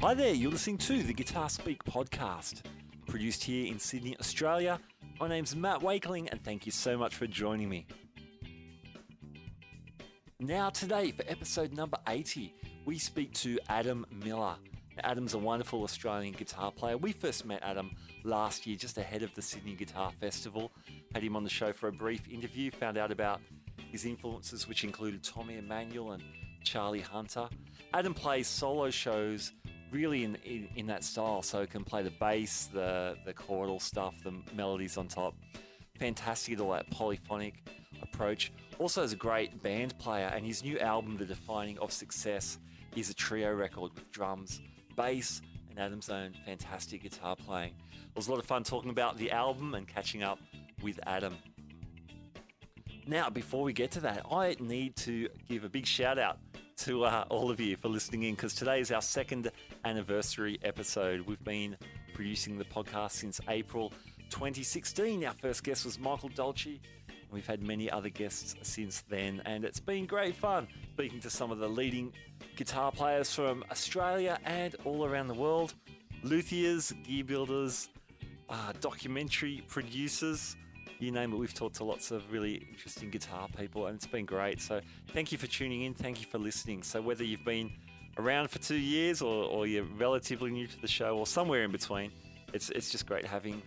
Hi there, you're listening to the Guitar Speak podcast, produced here in Sydney, Australia. My name's Matt Wakeling, and thank you so much for joining me. Now, today, for episode number 80, we speak to Adam Miller. Adam's a wonderful Australian guitar player. We first met Adam last year, just ahead of the Sydney Guitar Festival. Had him on the show for a brief interview, found out about his influences, which included Tommy Emmanuel and Charlie Hunter. Adam plays solo shows really in, in, in that style, so can play the bass, the, the chordal stuff, the melodies on top. Fantastic all that polyphonic approach. Also, is a great band player, and his new album, The Defining of Success, is a trio record with drums, bass, and Adam's own fantastic guitar playing. It was a lot of fun talking about the album and catching up with Adam. Now, before we get to that, I need to give a big shout out to uh, all of you for listening in because today is our second anniversary episode. We've been producing the podcast since April 2016. Our first guest was Michael Dolce. We've had many other guests since then, and it's been great fun speaking to some of the leading guitar players from Australia and all around the world luthiers, gear builders, uh, documentary producers you name it, we've talked to lots of really interesting guitar people, and it's been great. So, thank you for tuning in. Thank you for listening. So, whether you've been around for two years or, or you're relatively new to the show or somewhere in between, it's, it's just great having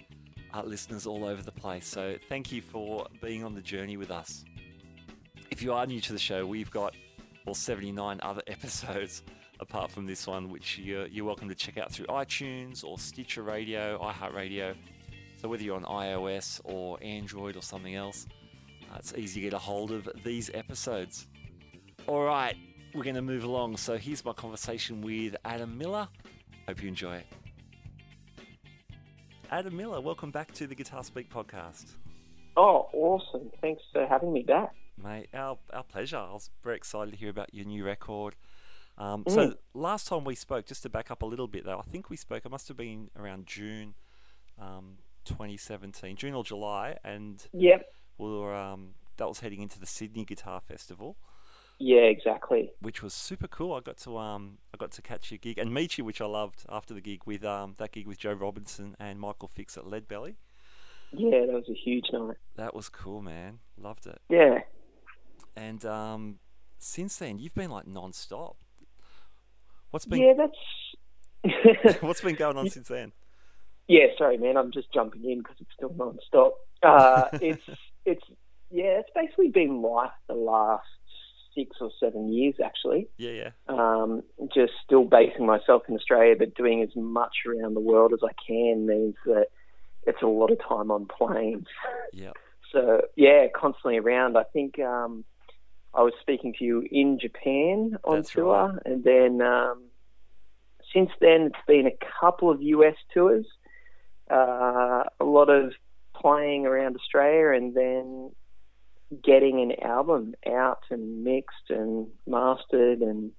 uh, listeners all over the place. So, thank you for being on the journey with us. If you are new to the show, we've got well 79 other episodes apart from this one, which you're, you're welcome to check out through iTunes or Stitcher Radio, iHeartRadio so whether you're on iOS or Android or something else, uh, it's easy to get a hold of these episodes. All right, we're going to move along. So here's my conversation with Adam Miller. Hope you enjoy it. Adam Miller, welcome back to the Guitar Speak podcast. Oh, awesome. Thanks for having me back. Mate, our, our pleasure. I was very excited to hear about your new record. Um, mm. So, last time we spoke, just to back up a little bit though, I think we spoke, it must have been around June um, 2017, June or July, and yep, we were um, that was heading into the Sydney Guitar Festival. Yeah, exactly. Which was super cool. I got to um I got to catch your gig and meet you, which I loved after the gig with um that gig with Joe Robinson and Michael Fix at Leadbelly. Yeah, that was a huge night. That was cool, man. Loved it. Yeah. And um, since then, you've been like non-stop. What's been? Yeah, that's. What's been going on since then? Yeah, sorry, man. I'm just jumping in because it's still non-stop. Uh, it's it's yeah, it's basically been life the last six or seven years, actually. Yeah, yeah. Um, just still basing myself in Australia, but doing as much around the world as I can means that it's a lot of time on planes. Yeah. So yeah, constantly around. I think um, I was speaking to you in Japan on That's tour, right. and then um, since then it's been a couple of US tours uh, a lot of playing around Australia and then getting an album out and mixed and mastered and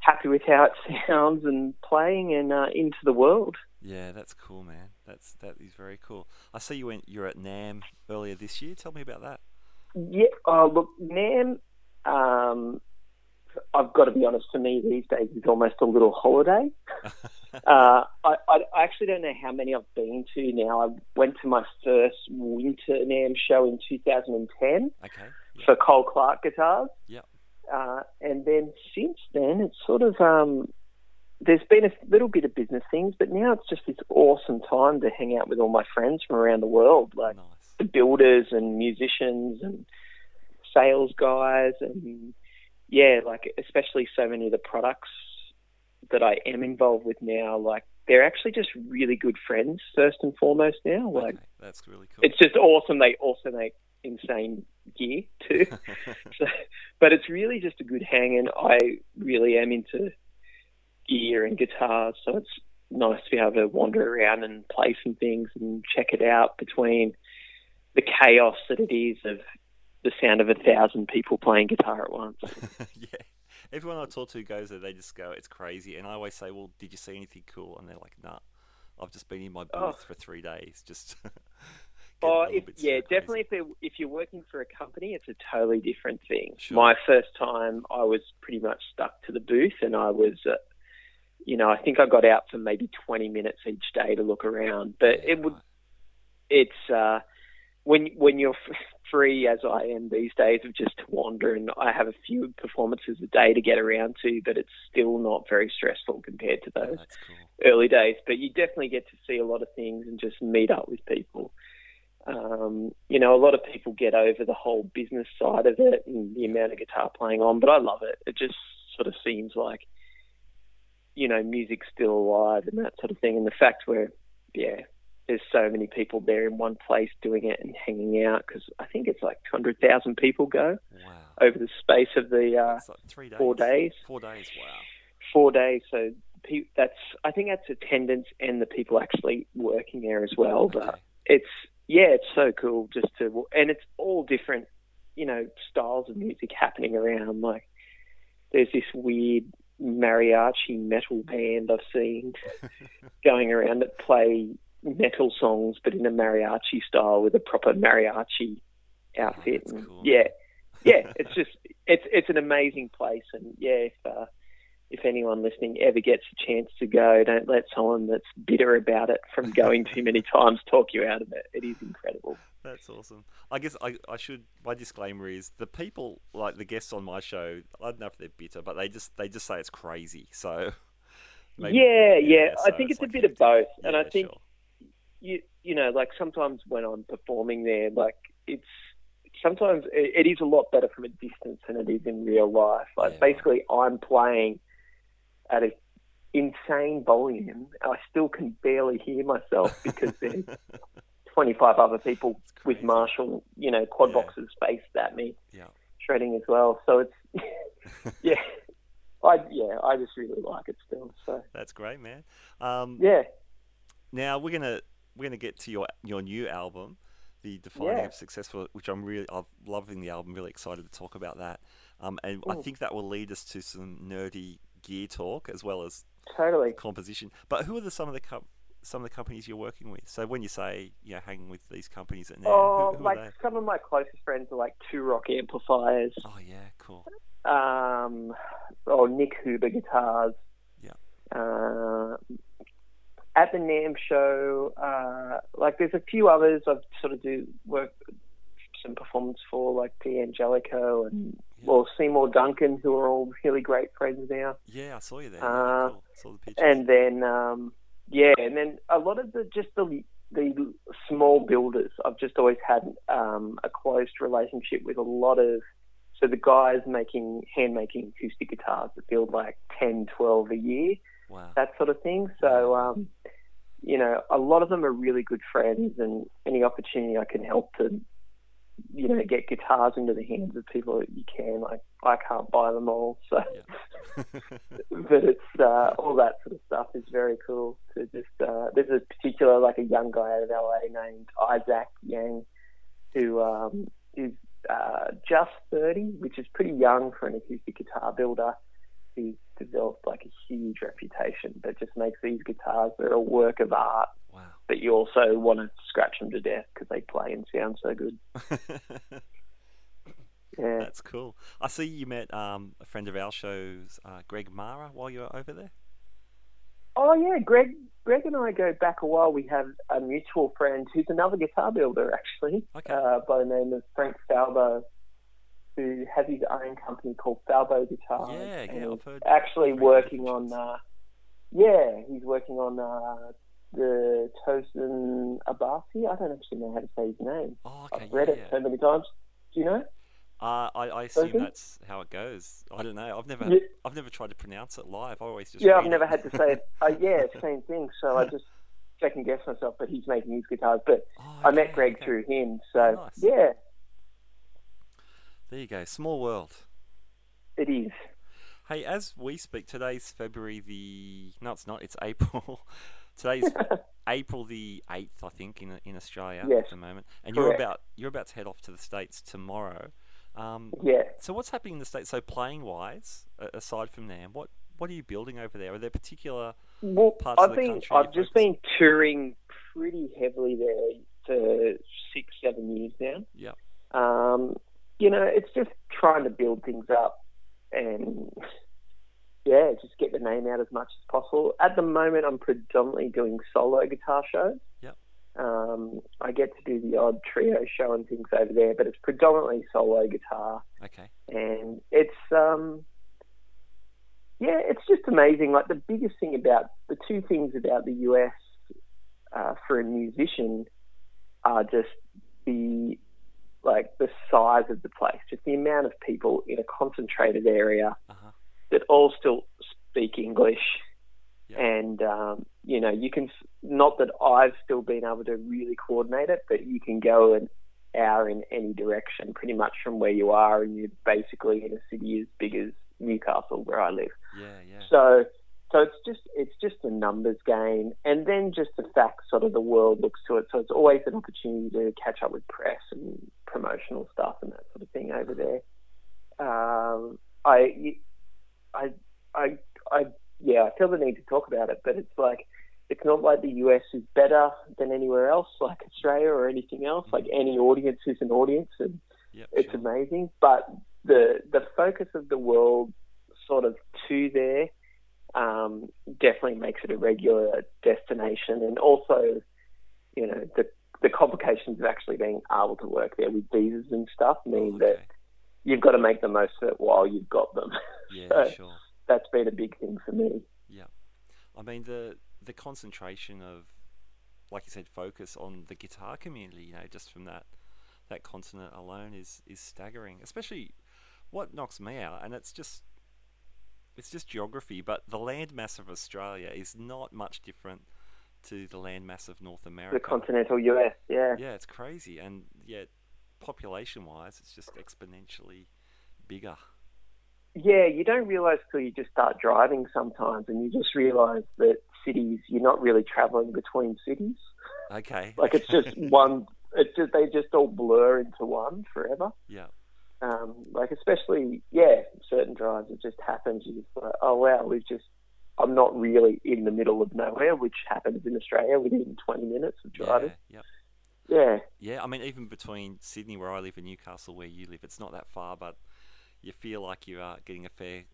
happy with how it sounds and playing and uh, into the world. Yeah, that's cool, man. That's that is very cool. I see you went. You're at NAMM earlier this year. Tell me about that. Yeah. Oh, look, NAMM. Um, I've got to be honest. For me, these days is almost a little holiday. uh, I, I, actually don't know how many I've been to now. I went to my first winter NAMM show in 2010 okay, for Cole Clark guitars. Yeah. Uh, and then since then, it's sort of um, there's been a little bit of business things, but now it's just this awesome time to hang out with all my friends from around the world, like nice. the builders and musicians and sales guys, and yeah, like especially so many of the products that I am involved with now, like they're actually just really good friends first and foremost now. Like okay, that's really cool. It's just awesome. They also make insane gear too. so, but it's really just a good hang, and I really am into gear and guitars, so it's nice to be able to wander around and play some things and check it out between the chaos that it is of the sound of a thousand people playing guitar at once. yeah everyone I talk to goes there, they just go, it's crazy. And I always say, well, did you see anything cool? And they're like, nah, I've just been in my booth oh. for three days. Just. oh, if, yeah, definitely. If, if you're working for a company, it's a totally different thing. Sure. My first time, I was pretty much stuck to the booth, and I was, uh, you know, I think I got out for maybe 20 minutes each day to look around. But Yeah, it would, right. it's uh, when when you're free as I am these days of just to wander, and I have a few performances a day to get around to, but it's still not very stressful compared to those cool. early days. But you definitely get to see a lot of things and just meet up with people. Um, you know, a lot of people get over the whole business side of it and the amount of guitar playing on, but I love it. It just sort of seems like, you know, music's still alive and that sort of thing. And the fact where, yeah, there's so many people there in one place doing it and hanging out because I think it's like 200,000 people go Wow. over the space of the uh, like three days. four days. Four days. Wow. Four days. So pe- that's I think that's attendance and the people actually working there as well. But it's yeah, it's so cool just to and it's all different, you know, styles of music happening around. Like there's this weird mariachi metal band I've seen going around that play metal songs but in a mariachi style with a proper mariachi outfit. and cool. yeah, yeah, it's just it's it's an amazing place, and yeah, if uh, if anyone listening ever gets a chance to go, don't let someone that's bitter about it from going too many times talk you out of it. It is incredible. That's awesome. I guess I, I should. My disclaimer is the people like the guests on my show. I don't know if they're bitter, but they just they just say it's crazy. So maybe- yeah, yeah, I so think it's, like a bit of both, and I think sure. You you know like sometimes when I'm performing there, like it's sometimes it, it is a lot better from a distance than it is in real life. Like Yeah, basically, I'm playing at a insane volume. I still can barely hear myself because there's 25 other people with. Marshall, you know, quad Yeah. boxes spaced at me, Yeah. shredding as well. So it's yeah, I yeah, I just really like it still. So That's great, man. Um, yeah, Now we're gonna we're gonna get to your your new album, the Defining Yeah. of Successful, which I'm really I'm loving the album. Really excited to talk about that. Um, and I think that will lead us to some nerdy gear talk as well as totally. composition. But who are the some of the com- some of the companies you're working with? So when you say you know hanging with these companies at now, Oh, who, who like some of my closest friends are like Two Rock Amplifiers, Oh yeah, cool. um, or Nik Huber guitars. Yeah. Uh, at the NAMM show, uh, like there's a few others I've sort of do work some performance for, like D'Angelico and Yeah. well Seymour Duncan, who are all really great friends now. Yeah, I saw you there. Uh, cool. Saw the pictures. And then um, yeah, and then a lot of the just the the small builders. I've just always had um, a close relationship with a lot of so the guys making hand making acoustic guitars that build like 10, 12 a year, wow. that sort of thing. So um, you know, a lot of them are really good friends, and any opportunity I can help to you know get guitars into the hands of people that you can. Like I can't buy them all, so Yeah. but it's uh, all that sort of stuff is very cool to just. Uh, there's a particular like a young guy out of LA named Isaac Yang, who um, is uh, just 30, which is pretty young for an acoustic guitar builder. He's developed like a huge reputation, that just makes these guitars that are a work of art. wow. But you also want to scratch them to death because they play and sound so good. Yeah. That's cool. I see you met um, a friend of our show's, uh, Greg Mara, while you were over there. Oh yeah, Greg. Greg and I go back a while. We have a mutual friend who's another guitar builder, actually, Okay. uh, by the name of Frank Falbo, who has his own company called Falbo Guitars. Yeah, yeah, I've heard Actually, working on. Uh, yeah, he's working on uh, the Tosin Abasi. I don't actually know how to say his name. Oh, okay. I've read yeah, it so many times. Do you know? Uh, I, I assume Tosin? that's how it goes. I don't know. I've never, Yeah. I've never tried to pronounce it live. I always just yeah. I've never had to say it. Uh, yeah, same thing. So I just second guess myself, but he's making his guitars. But Oh, I met Greg okay. through him. So Oh, nice. yeah, There you go. Small world. it is. Hey, as we speak, today's February the. No, it's not. It's April. today's April the eighth, I think, in in Australia Yes, at the moment, and you're about you're about to head off to the states tomorrow. Um, Yeah. so what's happening in the states? So playing wise, aside from NAMM, what what are you building over there? Are there particular? Well, parts of I've the been country I've just been touring pretty heavily there for six seven years now. Yep. Um, you know, it's just trying to build things up, and yeah, just get the name out as much as possible. At the moment, I'm predominantly doing solo guitar shows. Yep. Um, I get to do the odd trio show and things over there, but it's predominantly solo guitar, Okay. and it's um, yeah, it's just amazing. Like the biggest thing about the two things about the US uh, for a musician are just the like the size of the place, just the amount of people in a concentrated area Uh huh. that all still speak English. Yeah. And, um, you know, you can, not that I've still been able to really coordinate it, but you can go an hour in any direction pretty much from where you are, and you're basically in a city as big as Newcastle, where I live. Yeah. Yeah. So, so it's just it's just a numbers game, and then just the fact sort of the world looks to it. So it's always an opportunity to catch up with press and promotional stuff and that sort of thing over there. Um, I, I, I, I, yeah, I feel the need to talk about it, but it's like it's not like the US is better than anywhere else, like Australia or anything else. Like any audience is an audience, and Yep. it's sure. amazing. But the the focus of the world sort of to there um, definitely makes it a regular destination, and also, you know, the the complications of actually being able to work there with visas and stuff mean that Okay. you've got to make the most of it while you've got them. Yeah. so- Sure. That's been a big thing for me. Yeah, I mean the the concentration of, like you said, focus on the guitar community. You know, just from that that continent alone is is staggering. Especially, what knocks me out, and it's just it's just geography. But the landmass of Australia is not much different to the landmass of North America. The continental US, yeah. Yeah, it's crazy, and yet population-wise, it's just exponentially bigger. Yeah, you don't realise till you just start driving sometimes, and you just realise that cities, you're not really travelling between cities. Okay. Like it's just one. It's just they just all blur into one forever. yeah. Um, like especially, yeah, certain drives it just happens. You just like, oh wow, we've just. I'm not really in the middle of nowhere, which happens in Australia within 20 minutes of driving. Yeah. Yep. Yeah, Yeah, I mean, even between Sydney, where I live, and Newcastle, where you live, it's not that far, but you feel like you are getting a fair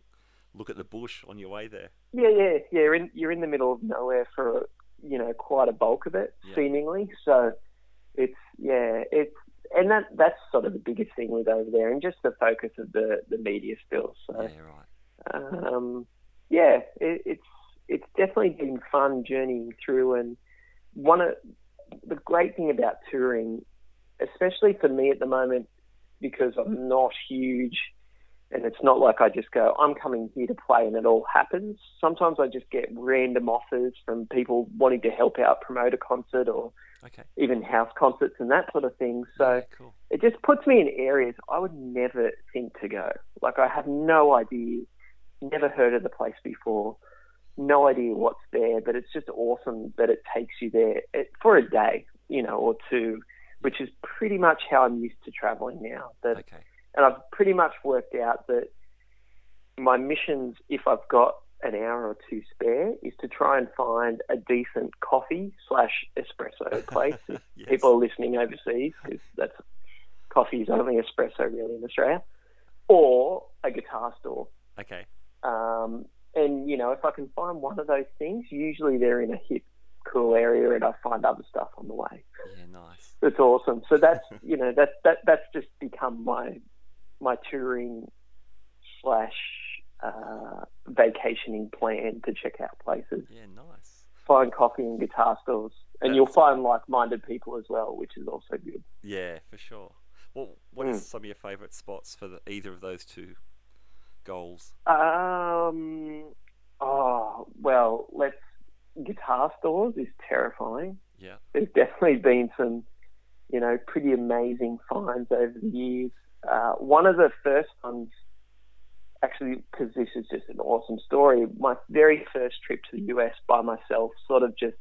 look at the bush on your way there. yeah, yeah, yeah. You're in you're in the middle of nowhere for you know quite a bulk of it, Yeah. seemingly. So it's yeah, it's and that that's sort of the biggest thing with over there, and just the focus of the the media still. So. Yeah, right. um, yeah, it, it's it's definitely been fun journeying through. And one of the great thing about touring, especially for me at the moment, because I'm not huge, and it's not like I just go, I'm coming here to play, and it all happens. Sometimes I just get random offers from people wanting to help out promote a concert or Okay. even house concerts and that sort of thing. So cool. it just puts me in areas I would never think to go. Like I have no idea, never heard of the place before, no idea what's there, but it's just awesome that it takes you there eh, for a day, you know, or two, which is pretty much how I'm used to traveling now. That, Okay. and I've pretty much worked out that my missions, if I've got an hour or two spare, is to try and find a decent coffee slash espresso place if Yes. people are listening overseas because that's coffee is only espresso really in Australia, or a guitar store. Okay. Um, and you know, if I can find one of those things, usually they're in a hip, cool area, and I find other stuff on the way. Yeah, nice. That's awesome. So that's you know that that that's just become my my touring slash uh, vacationing plan to check out places, Yeah, nice. find coffee and guitar stores, and That's- you'll find like-minded people as well, which is also good. Yeah, for sure. Well, what is Mm. some of your favourite spots for the, either of those two goals? Um. Oh well, let's. Guitar stores is terrifying. Yeah. There's definitely been some, you know, pretty amazing finds over the years. Uh, one of the first ones, actually, because this is just an awesome story. My very first trip to the US by myself, sort of just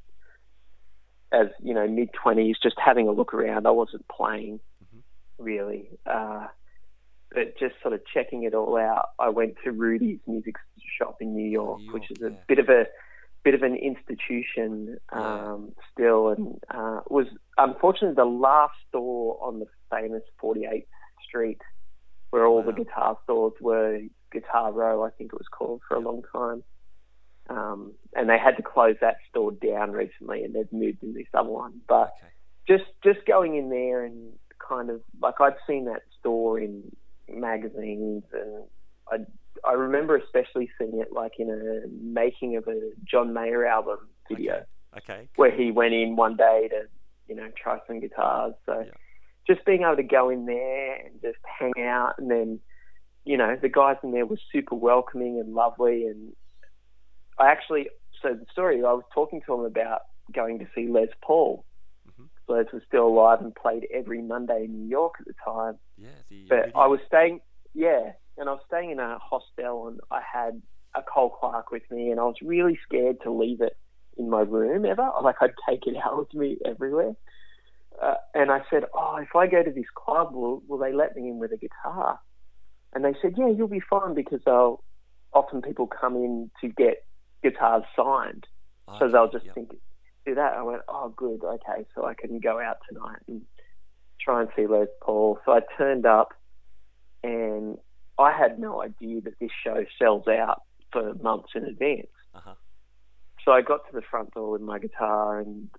as you know, mid twenties, just having a look around. I wasn't playing Mhm. really. Uh, but just sort of checking it all out, I went to Rudy's music shop in New York, New which is a yeah. bit of a bit of an institution um, still, and uh, was unfortunately the last store on the famous 48th Street where all the guitar stores were Guitar Row, I think it was called for a long time. Um, and they had to close that store down recently, and they've moved in this other one. But Okay. just just going in there and kind of like I'd seen that store in magazines, and I I remember especially seeing it like in a making of a John Mayer album video Okay. where he went in one day to you know try some guitars. So Yeah. just being able to go in there and just hang out, and then you know the guys in there were super welcoming and lovely, and I actually so the story I was talking to him about going to see Les Paul. Mhm. Les was still alive and played every Monday in New York at the time. Yeah. The But video. I was staying, yeah, and I was staying in a hostel, and I had a Cole Clark with me, and I was really scared to leave it in my room ever. Like I'd take it out with me everywhere. Uh, and I said, "Oh, if I go to this club, will will they let me in with a guitar?" And they said, "Yeah, you'll be fine because they'll often people come in to get guitars signed, so they'll just yep. think do that." I went, "Oh, good, okay, so I can go out tonight and try and see Les Paul." So I turned up, and I had no idea that this show sells out for months in advance. Uh-huh. So I got to the front door with my guitar, and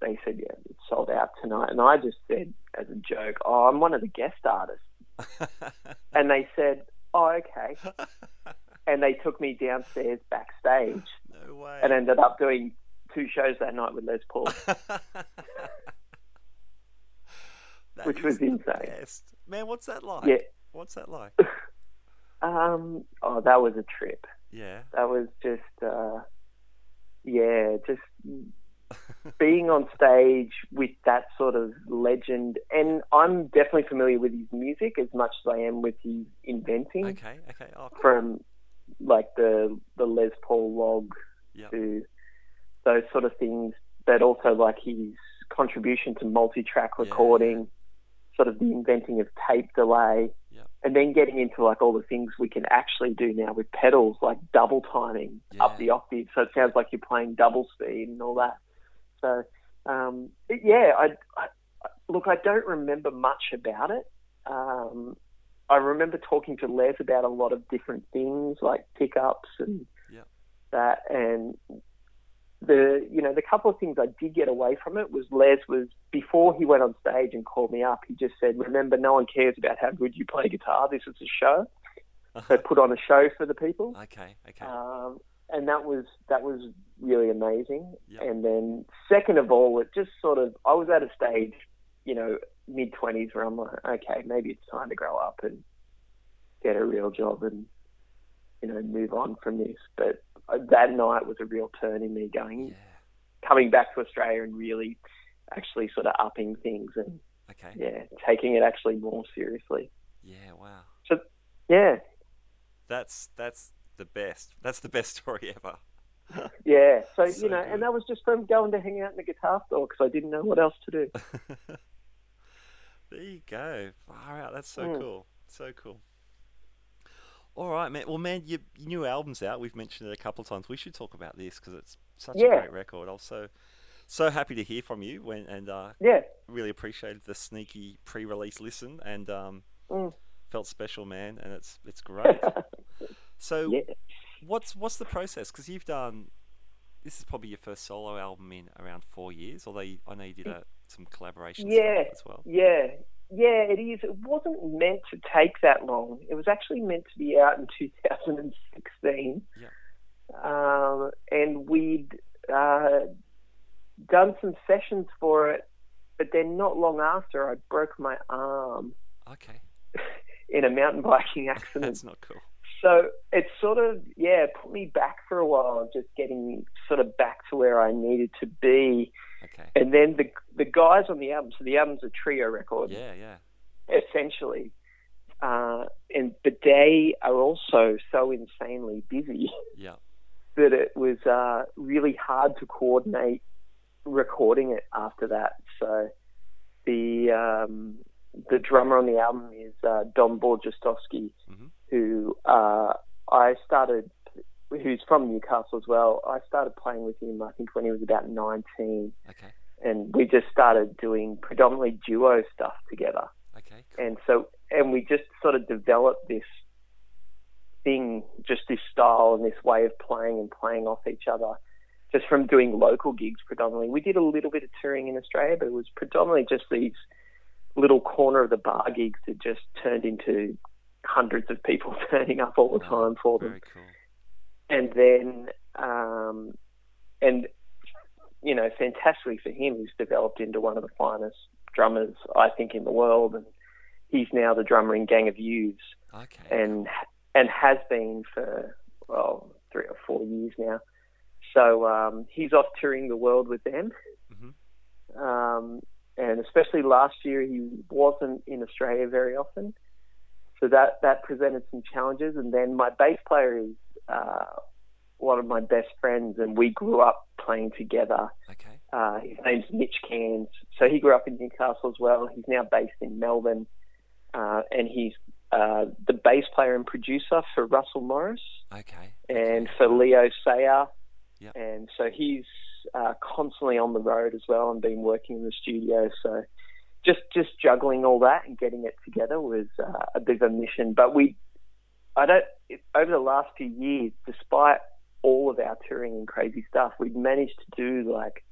they said, "Yeah, it's sold out tonight." And I just said, as a joke, "Oh, I'm one of the guest artists." And they said, "Oh, okay." And they took me downstairs backstage, no way. and ended up doing two shows that night with Les Paul. Which was insane. best. Man, what's that like? Yeah. What's that like? Um, oh, that was a trip. Yeah. That was just, uh, yeah, just being on stage with that sort of legend. And I'm definitely familiar with his music as much as I am with his inventing. Okay. Okay. Oh, cool. From like the the Les Paul log Yep. to those sort of things, but also like his contribution to multi-track Yeah, recording, sort of the inventing of tape delay, Yep. and then getting into like all the things we can actually do now with pedals, like double timing Yeah. up the octave, so it sounds like you're playing double speed and all that. So um, yeah, I, I look, I don't remember much about it. Um, I remember talking to Les about a lot of different things like pickups and that, and the you know the couple of things I did get away from it was Les was before he went on stage and called me up. He just said, "Remember, no one cares about how good you play guitar. This is a show. So put on a show for the people." Okay. Okay. Um, and that was that was really amazing. Yep. And then second of all, it just sort of I was at a stage, you know, mid twenties where I'm like, okay, maybe it's time to grow up and get a real job and you know move on from this. But uh, that night was a real turn in me going yeah. coming back to Australia and really actually sort of upping things and Okay. yeah, taking it actually more seriously. Yeah. Wow. So yeah, That's that's the best. That's the best story ever. yeah. So, So you know, good. and that was just from going to hang out in the guitar store because I didn't know what else to do. there you go. Far out. That's so Mm. cool. So cool. All right, man. Well, man, your, your new album's out. We've mentioned it a couple of times. We should talk about this because it's such a great record. Was so so happy to hear from you when and uh, Yeah. really appreciated the sneaky pre-release listen and um, Mm. felt special, man. And it's it's great. So, yeah. what's what's the process? Because you've done this is probably your first solo album in around four years. Although you, I know you did uh, some collaborations Yeah. as well. Yeah. Yeah, it is. It wasn't meant to take that long. It was actually meant to be out in 2016. Yeah. Um, and we'd uh, done some sessions for it, but then not long after, I broke my arm Okay, in a mountain biking accident. that's not cool. So it sort of, yeah, put me back for a while of just getting sort of back to where I needed to be. Okay. And then the the guys on the album, so the album's a trio record, Yeah, yeah. essentially. Uh, and but they are also so insanely busy Yeah. that it was uh, really hard to coordinate recording it after that. So the um, the drummer on the album is uh, Don Borzestowski, Mhm. Who uh, I started, who's from Newcastle as well. I started playing with him, I think, when he was about 19, Okay. and we just started doing predominantly duo stuff together Okay. Cool. and so and we just sort of developed this thing, just this style and this way of playing and playing off each other just from doing local gigs predominantly. We did a little bit of touring in Australia, but it was predominantly just these little corner of the bar gigs that just turned into hundreds of people turning up all the time for them. Cool. And then, um, and you know, fantastically for him, he's developed into one of the finest drummers I think in the world, and he's now the drummer in Gang of Youths, Okay. and and has been for well three or four years now. So um, he's off touring the world with them. Mhm. Um, and especially last year, he wasn't in Australia very often. So that, that presented some challenges. And then my bass player is uh, one of my best friends, and we grew up playing together. okay. Uh, his name's Mitch Cairns. So he grew up in Newcastle as well. He's now based in Melbourne. Uh, and he's uh, the bass player and producer for Russell Morris Okay. and for Leo Sayer. Yep. And so he's uh, constantly on the road as well and been working in the studio. So just just juggling all that and getting it together was uh, a bit of a mission. But we, I don't, over the last few years, despite all of our touring and crazy stuff, we've managed to do like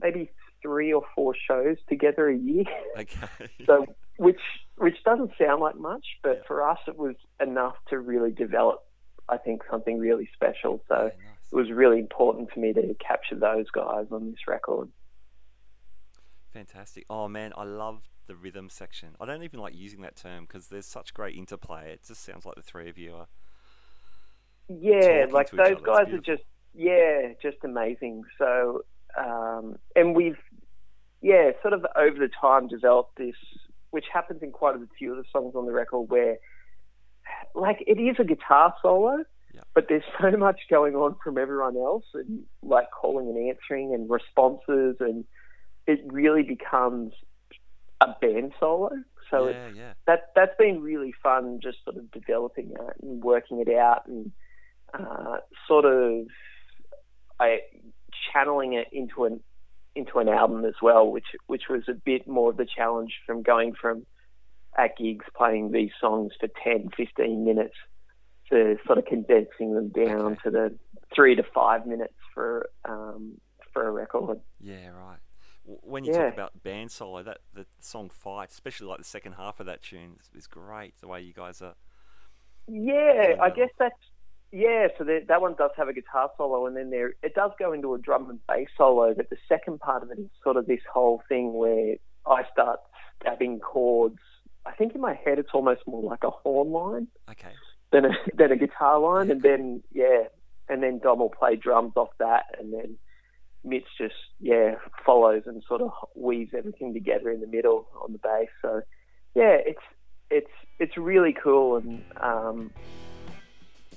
maybe three or four shows together a year. Okay. So, which which doesn't sound like much, but Yeah. for us, it was enough to really develop, I think, something really special. So Yeah, it was really important for me to capture those guys on this record. Fantastic. Oh man, I love the rhythm section. I don't even like using that term because there's such great interplay. It just sounds like the three of you are. Yeah, like those guys are just yeah, just amazing. So, um, and we've yeah, sort of over the time developed this, which happens in quite a few of the songs on the record, where like it is a guitar solo, Yeah. but there's so much going on from everyone else, and like calling and answering and responses, and it really becomes a band solo. So it's yeah, yeah. that that's been really fun, just sort of developing that and working it out, and uh, sort of I channeling it into an into an album as well, which which was a bit more of the challenge from going from at gigs playing these songs for 10, 15 minutes to sort of condensing them down Okay. to the three to five minutes for um, for a record. Yeah, right. When you Yeah. talk about band solo, that the song "Fight," especially like the second half of that tune, is, is great. The way you guys are. Yeah, I Yeah. guess that's yeah. So that that one does have a guitar solo, and then there it does go into a drum and bass solo. But the second part of it is sort of this whole thing where I start stabbing chords. I think in my head it's almost more like a horn line Okay. than a than a guitar line, and then yeah, and then Dom will play drums off that, and then Mitch just yeah follows and sort of weaves everything together in the middle on the bass. So yeah, it's it's it's really cool, and um,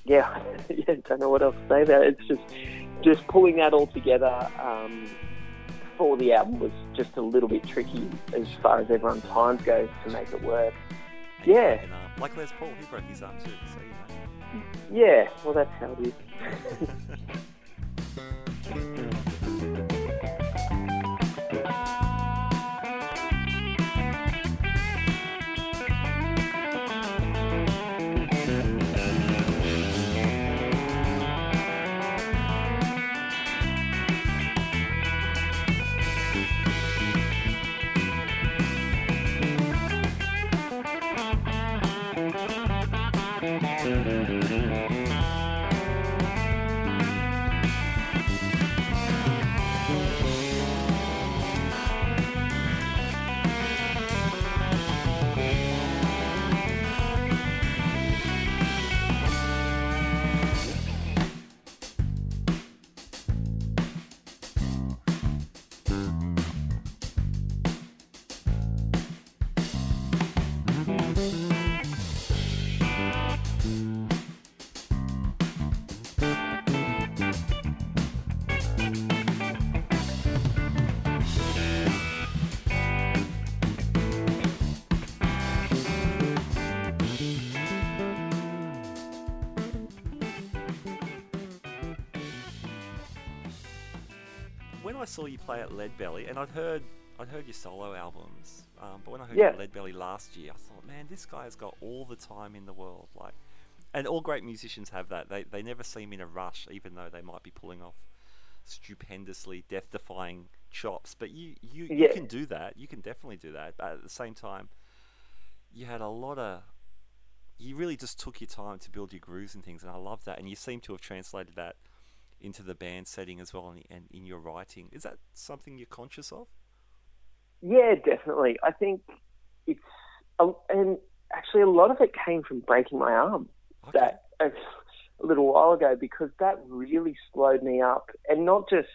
yeah, yeah, don't know what else to say about it. It's just just pulling that all together. Um, for the album was just a little bit tricky as far as everyone's times goes to make it work. And Yeah. broke an arm. Like Les Paul, he broke his arm too. So you know. Yeah, well, that's how it is. you Leadbelly, and I'd heard I'd heard your solo albums, um, but when I heard Yeah. you Leadbelly last year, I thought, man, this guy's got all the time in the world. Like, And all great musicians have that. They they never seem in a rush, even though they might be pulling off stupendously death-defying chops. But you you, Yeah. you can do that. You can definitely do that. But at the same time, you had a lot of. You really just took your time to build your grooves and things, and I love that. And you seem to have translated that into the band setting as well, and, and in your writing. Is that something you're conscious of? Yeah, definitely. I think it's, and actually a lot of it came from breaking my arm Okay. that a, a little while ago because that really slowed me up, and not just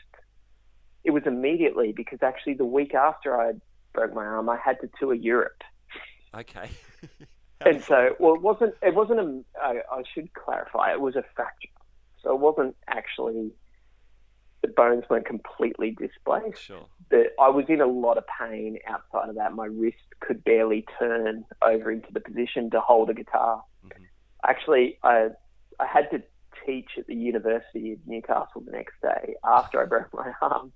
it was immediately because actually the week after I broke my arm, I had to tour Europe, Okay. and so well, it wasn't it wasn't a I, I should clarify it was a fracture, so it wasn't actually the bones weren't completely displaced. sure. that I was in a lot of pain outside of that. My wrist could barely turn over into the position to hold a guitar. Mhm. Actually, I I had to teach at the University of Newcastle the next day after I broke my arm,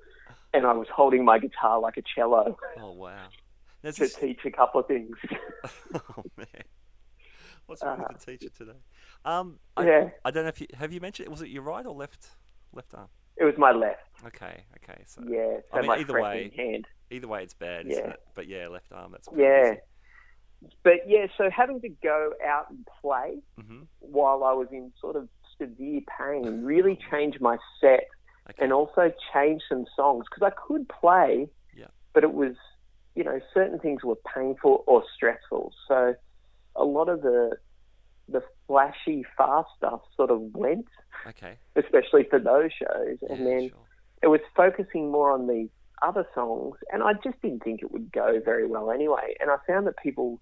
and I was holding my guitar like a cello Oh wow. There's to teach a couple of things. oh man. What's wrong Uh, with the teacher today? Um, I, yeah, I don't know if you have you mentioned was it your right or left left arm? it was my left. Okay, okay. So Yeah, so I mean, either way- hand. either way, it's bad, isn't Yeah. it? But yeah, left arm. That's Yeah. But yeah, so having to go out and play hmm while I was in sort of severe pain really changed my set Okay. and also changed some songs because I could play, Yeah. but it was, you know, certain things were painful or stressful. So a lot of the the flashy, fast stuff sort of went, okay. especially for those shows, Yeah, and then sure. it was focusing more on the other songs, and I just didn't think it would go very well anyway. And I found that people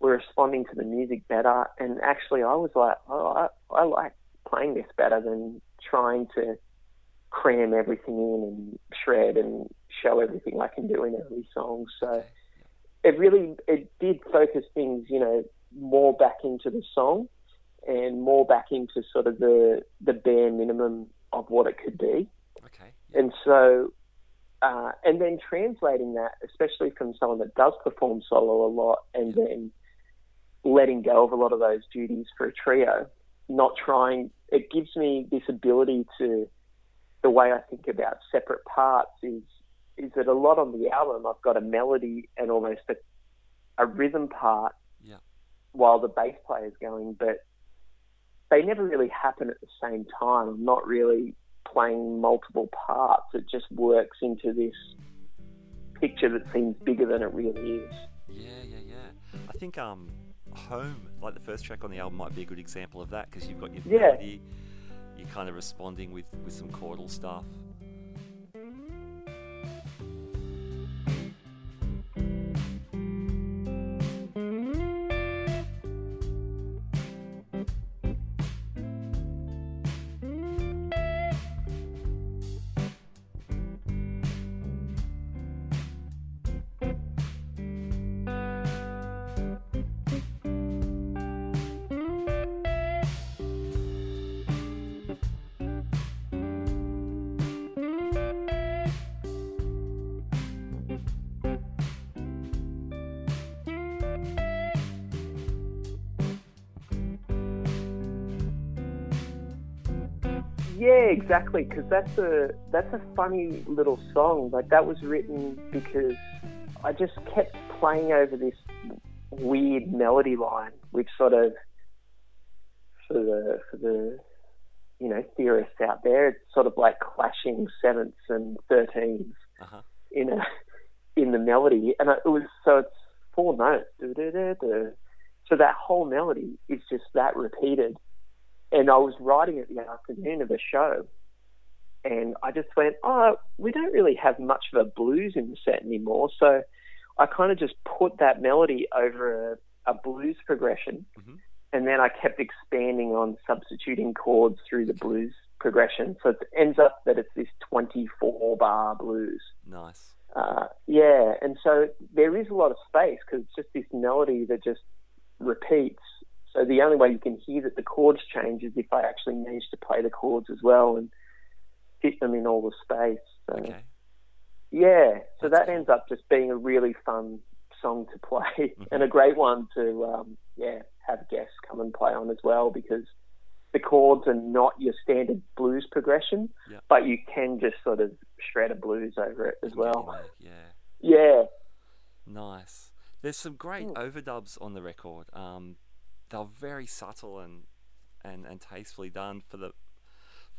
were responding to the music better, and actually, I was like, oh, I, I like playing this better than trying to cram everything in and shred and show everything I can do in every song. So it really it did focus things, you know, more back into the song and more back into sort of the the bare minimum of what it could be. Okay. And so, uh, and then translating that, especially from someone that does perform solo a lot, and then letting go of a lot of those duties for a trio, not trying, it gives me this ability to, the way I think about separate parts is, is that a lot on the album, I've got a melody and almost a, a rhythm part. While the bass player is going, but they never really happen at the same time. I'm not really playing multiple parts. It just works into this picture that seems bigger than it really is. Yeah, yeah, yeah. I think um, home, like the first track on the album, might be a good example of that because you've got your Yeah. melody, you're kind of responding with with some chordal stuff. Exactly. Because that's a that's a funny little song. Like that was written because I just kept playing over this weird melody line, which sort of for the for the you know theorists out there, it's sort of like clashing sevenths and thirteens Uh huh. in a in the melody, and it was so it's four notes. So that whole melody is just that repeated. And I was writing it the afternoon of the show, and I just went, "Oh, we don't really have much of a blues in the set anymore." So I kind of just put that melody over a, a blues progression, Mhm. and then I kept expanding on substituting chords through the blues progression. So it ends up that it's this 24 bar blues. Nice. Uh, yeah, and so there is a lot of space because it's just this melody that just repeats. So the only way you can hear that the chords change is if I actually manage to play the chords as well and fit them in all the space. So, Okay. Yeah, so That's that cool. ends up just being a really fun song to play Mhm. and a great one to um, yeah have guests come and play on as well because the chords are not your standard blues progression, Yeah. but you can just sort of shred a blues over it as well. Yeah. Yeah, Nice. There's some great Hmm. overdubs on the record. Um, they're very subtle and, and, and tastefully done for the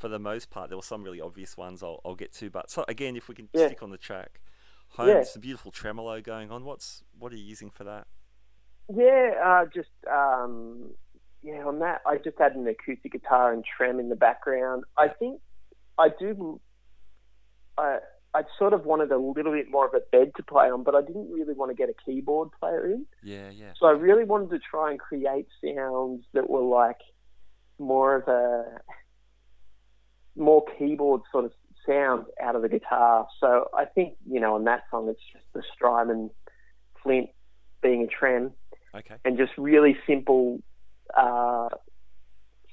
for the most part. There were some really obvious ones I'll, I'll get to, but so again, if we can Yeah. stick on the track, home, Yeah. some beautiful tremolo going on. What's what are you using for that? yeah, uh, just um, yeah. On that, I just had an acoustic guitar and trem in the background. I think I do. I I sort of wanted a little bit more of a bed to play on, but I didn't really want to get a keyboard player in. Yeah, yeah, So I really wanted to try and create sounds that were like more of a more keyboard sort of sound out of the guitar. So I think you know on that song it's just the Strymon Flint being a trem okay, and just really simple uh,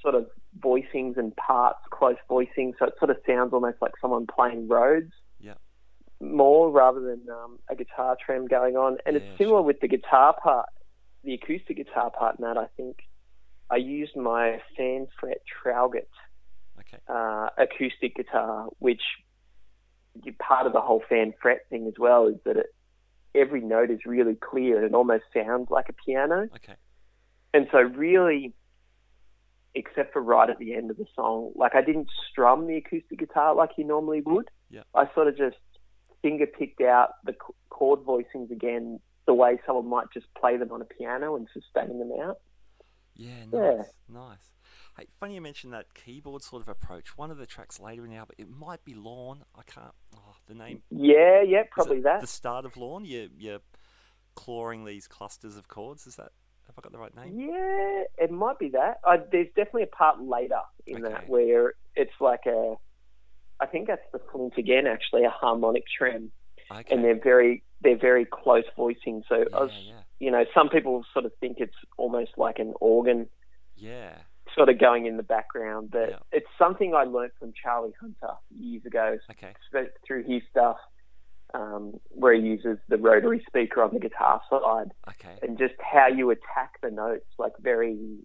sort of voicings and parts, close voicing. So it sort of sounds almost like someone playing Rhodes. Yeah. More rather than um, a guitar trem going on, and Yeah, it's similar sure. with the guitar part, the acoustic guitar part. In that I think I used my fan fret Traugott okay, uh, acoustic guitar, which part of the whole fan fret thing as well is that it, every note is really clear and it almost sounds like a piano. okay, And so, really, except for right at the end of the song, like I didn't strum the acoustic guitar like you normally would. Yeah. I sort of just finger picked out the chord voicings again the way someone might just play them on a piano and sustain them out. yeah, nice, Yeah. nice. Hey, funny you mentioned that keyboard sort of approach. One of the tracks later in the album, it might be Lawn. I can't. Oh, the name. Yeah, yeah, probably that. The start of Lawn. You you're clawing these clusters of chords. Is that? Have I got the right name? Yeah, it might be that. I, there's definitely a part later in Okay. that where it's like a, I think that's the flint again, actually a harmonic trem, Okay. and they're very they're very close voicing. So I yeah, was, yeah, you know, some people sort of think it's almost like an organ yeah. Sort of going in the background, but Yeah. it's something I learned from Charlie Hunter years ago Okay. through his stuff. Um, where he uses the rotary speaker on the guitar side, Okay. and just how you attack the notes, like very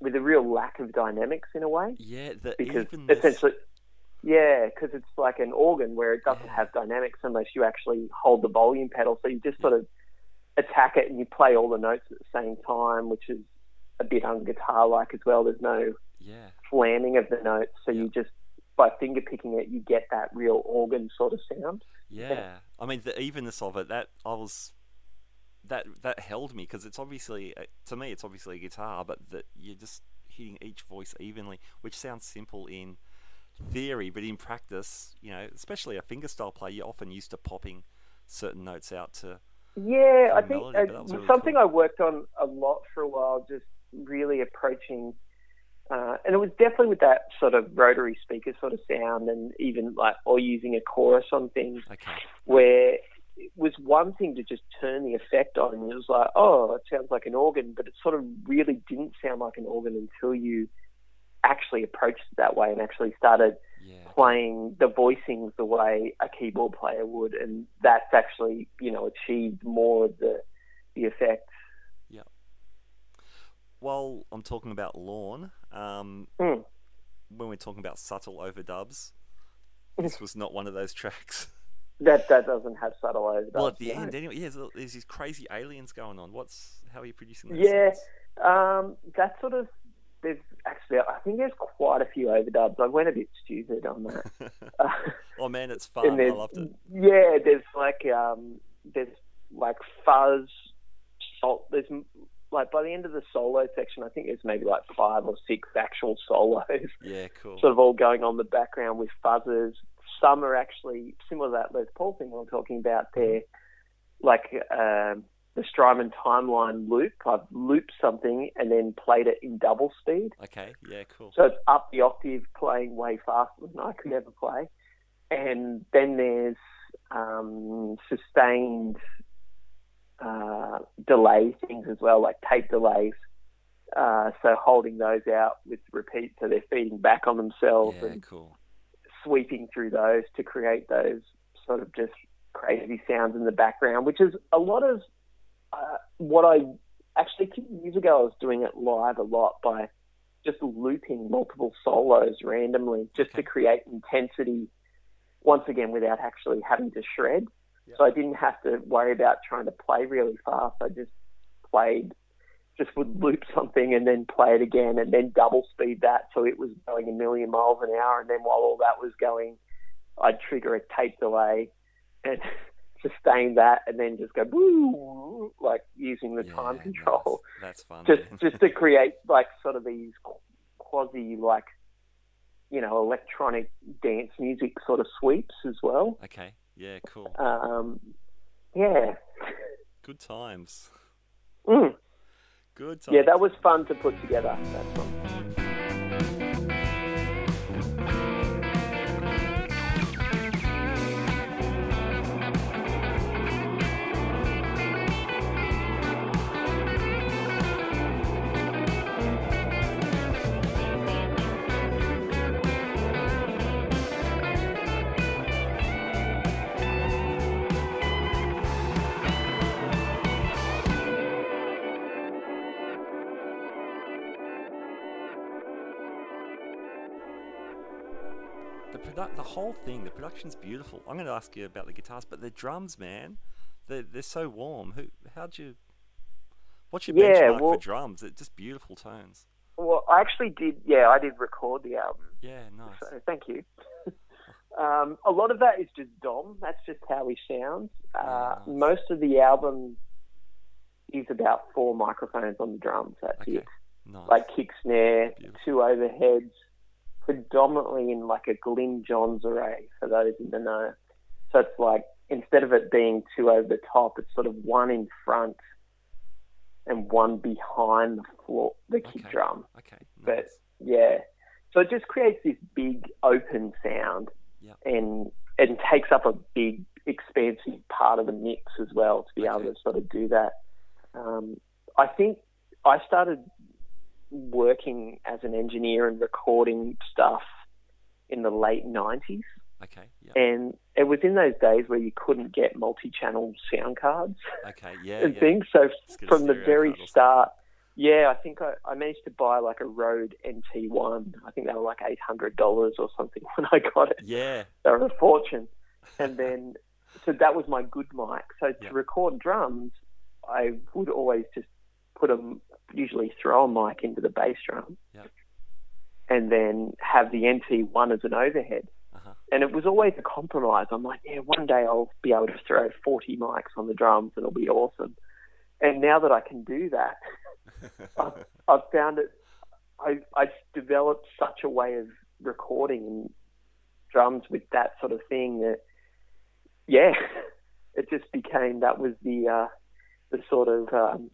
with a real lack of dynamics in a way. Yeah. The Because essentially, yeah, because it's like an organ where it doesn't Yeah. have dynamics unless you actually hold the volume pedal. So you just sort of attack it and you play all the notes at the same time, which is a bit unguitar like as well. There's no Yeah. flamming of the notes, so Yeah. you just by finger picking it, you get that real organ sort of sound. Yeah. I mean, the evenness of it. That I was. That that held me because it's obviously uh, to me it's obviously a guitar, but that you're just hitting each voice evenly, which sounds simple in theory, but in practice, you know, especially a fingerstyle player, you're often used to popping certain notes out to. Yeah, I think melody, uh, but that was really something cool. I worked on a lot for a while, just really approaching, uh, and it was definitely with that sort of rotary speaker sort of sound, and even like or using a chorus on things Okay. where it was one thing to just turn the effect on, and it was like, oh, it sounds like an organ, but it sort of really didn't sound like an organ until you actually approached it that way and actually started Yeah. playing the voicings the way a keyboard player would, and that's actually you know achieved more of the the effect. While I'm talking about lawn, um, Hmm. when we're talking about subtle overdubs, this was not one of those tracks. That that doesn't have subtle overdubs. well, at the no. end, anyway. Yeah, there's, these crazy aliens going on. What's how are you producing those? Yeah. Um, that sort of there's actually I think there's quite a few overdubs. I went a bit stupid on that. Oh man, it's fun. I loved it. Yeah, there's like um, there's like fuzz, salt. There's like by the end of the solo section, I think there's maybe like five or six actual solos. Yeah, cool. sort of all going on in the background with fuzzers. Some are actually similar to that Les Paul thing we were talking about there, like um, the Strymon timeline loop. I've looped something and then played it in double speed. Okay, yeah, cool. So it's up the octave playing way faster than I could ever play. And then there's um, sustained uh, delay things as well, like tape delays. Uh, so holding those out with repeat, so they're feeding back on themselves Yeah, and cool. sweeping through those to create those sort of just crazy sounds in the background, which is a lot of uh, what I actually years ago I was doing it live a lot by just looping multiple solos randomly just Okay. to create intensity once again without actually having to shred. So I didn't have to worry about trying to play really fast. I just played, just would loop something and then play it again and then double speed that so it was going a million miles an hour. And then while all that was going, I'd trigger a tape delay and sustain that and then just go woo, like using the Yeah, time control That's fun. just man. just to create like sort of these quasi like you know electronic dance music sort of sweeps as well. okay. Yeah. Cool. Um, yeah, Good times. Mm. Good times. yeah, that was fun to put together. That one. Produ- the whole thing, the production's beautiful. I'm going to ask you about the guitars, but the drums, man, they're, they're so warm. Who, how'd you? What's your Yeah, benchmark well- for drums? They're just beautiful tones. Well, I actually did. Yeah, I did record the album. Yeah, nice. So thank you. um, a lot of that is just Dom. That's just how he sounds. Uh, Yeah, nice. Most of the album is about four microphones on the drums. That's Okay, it. nice. Like kick snare, Beautiful. two overheads, predominantly in like a Glyn Johns array for those in the know. So it's like instead of it being two over the top, it's sort of one in front and one behind the floor, the kick Okay. drum. okay, but- Yeah. So it just creates this big open sound Yeah. and and takes up a big expansive part of the mix as well to be able to sort of do that. Um, I think I started working as an engineer and recording stuff in the late 90s. Okay, yeah. And it was in those days where you couldn't get multi channel sound cards Okay, yeah, and yeah. things. So Just get a from the very card or something. start, yeah, I think I, I managed to buy like a Rode NT1. I think they were like eight hundred dollars or something when I got it. Yeah, They were a fortune. And then, so that was my good mic. So to record drums, I would always just put a, usually throw a mic into the bass drum, Yeah. and then have the NT1 as an overhead. uh-huh. And it was always a compromise. I'm like, yeah, one day I'll be able to throw 40 mics on the drums and it'll be awesome. And now that I can do that, I've, I've found it. I I developed such a way of recording drums with that sort of thing that, yeah, it just became that was the uh, the sort of um,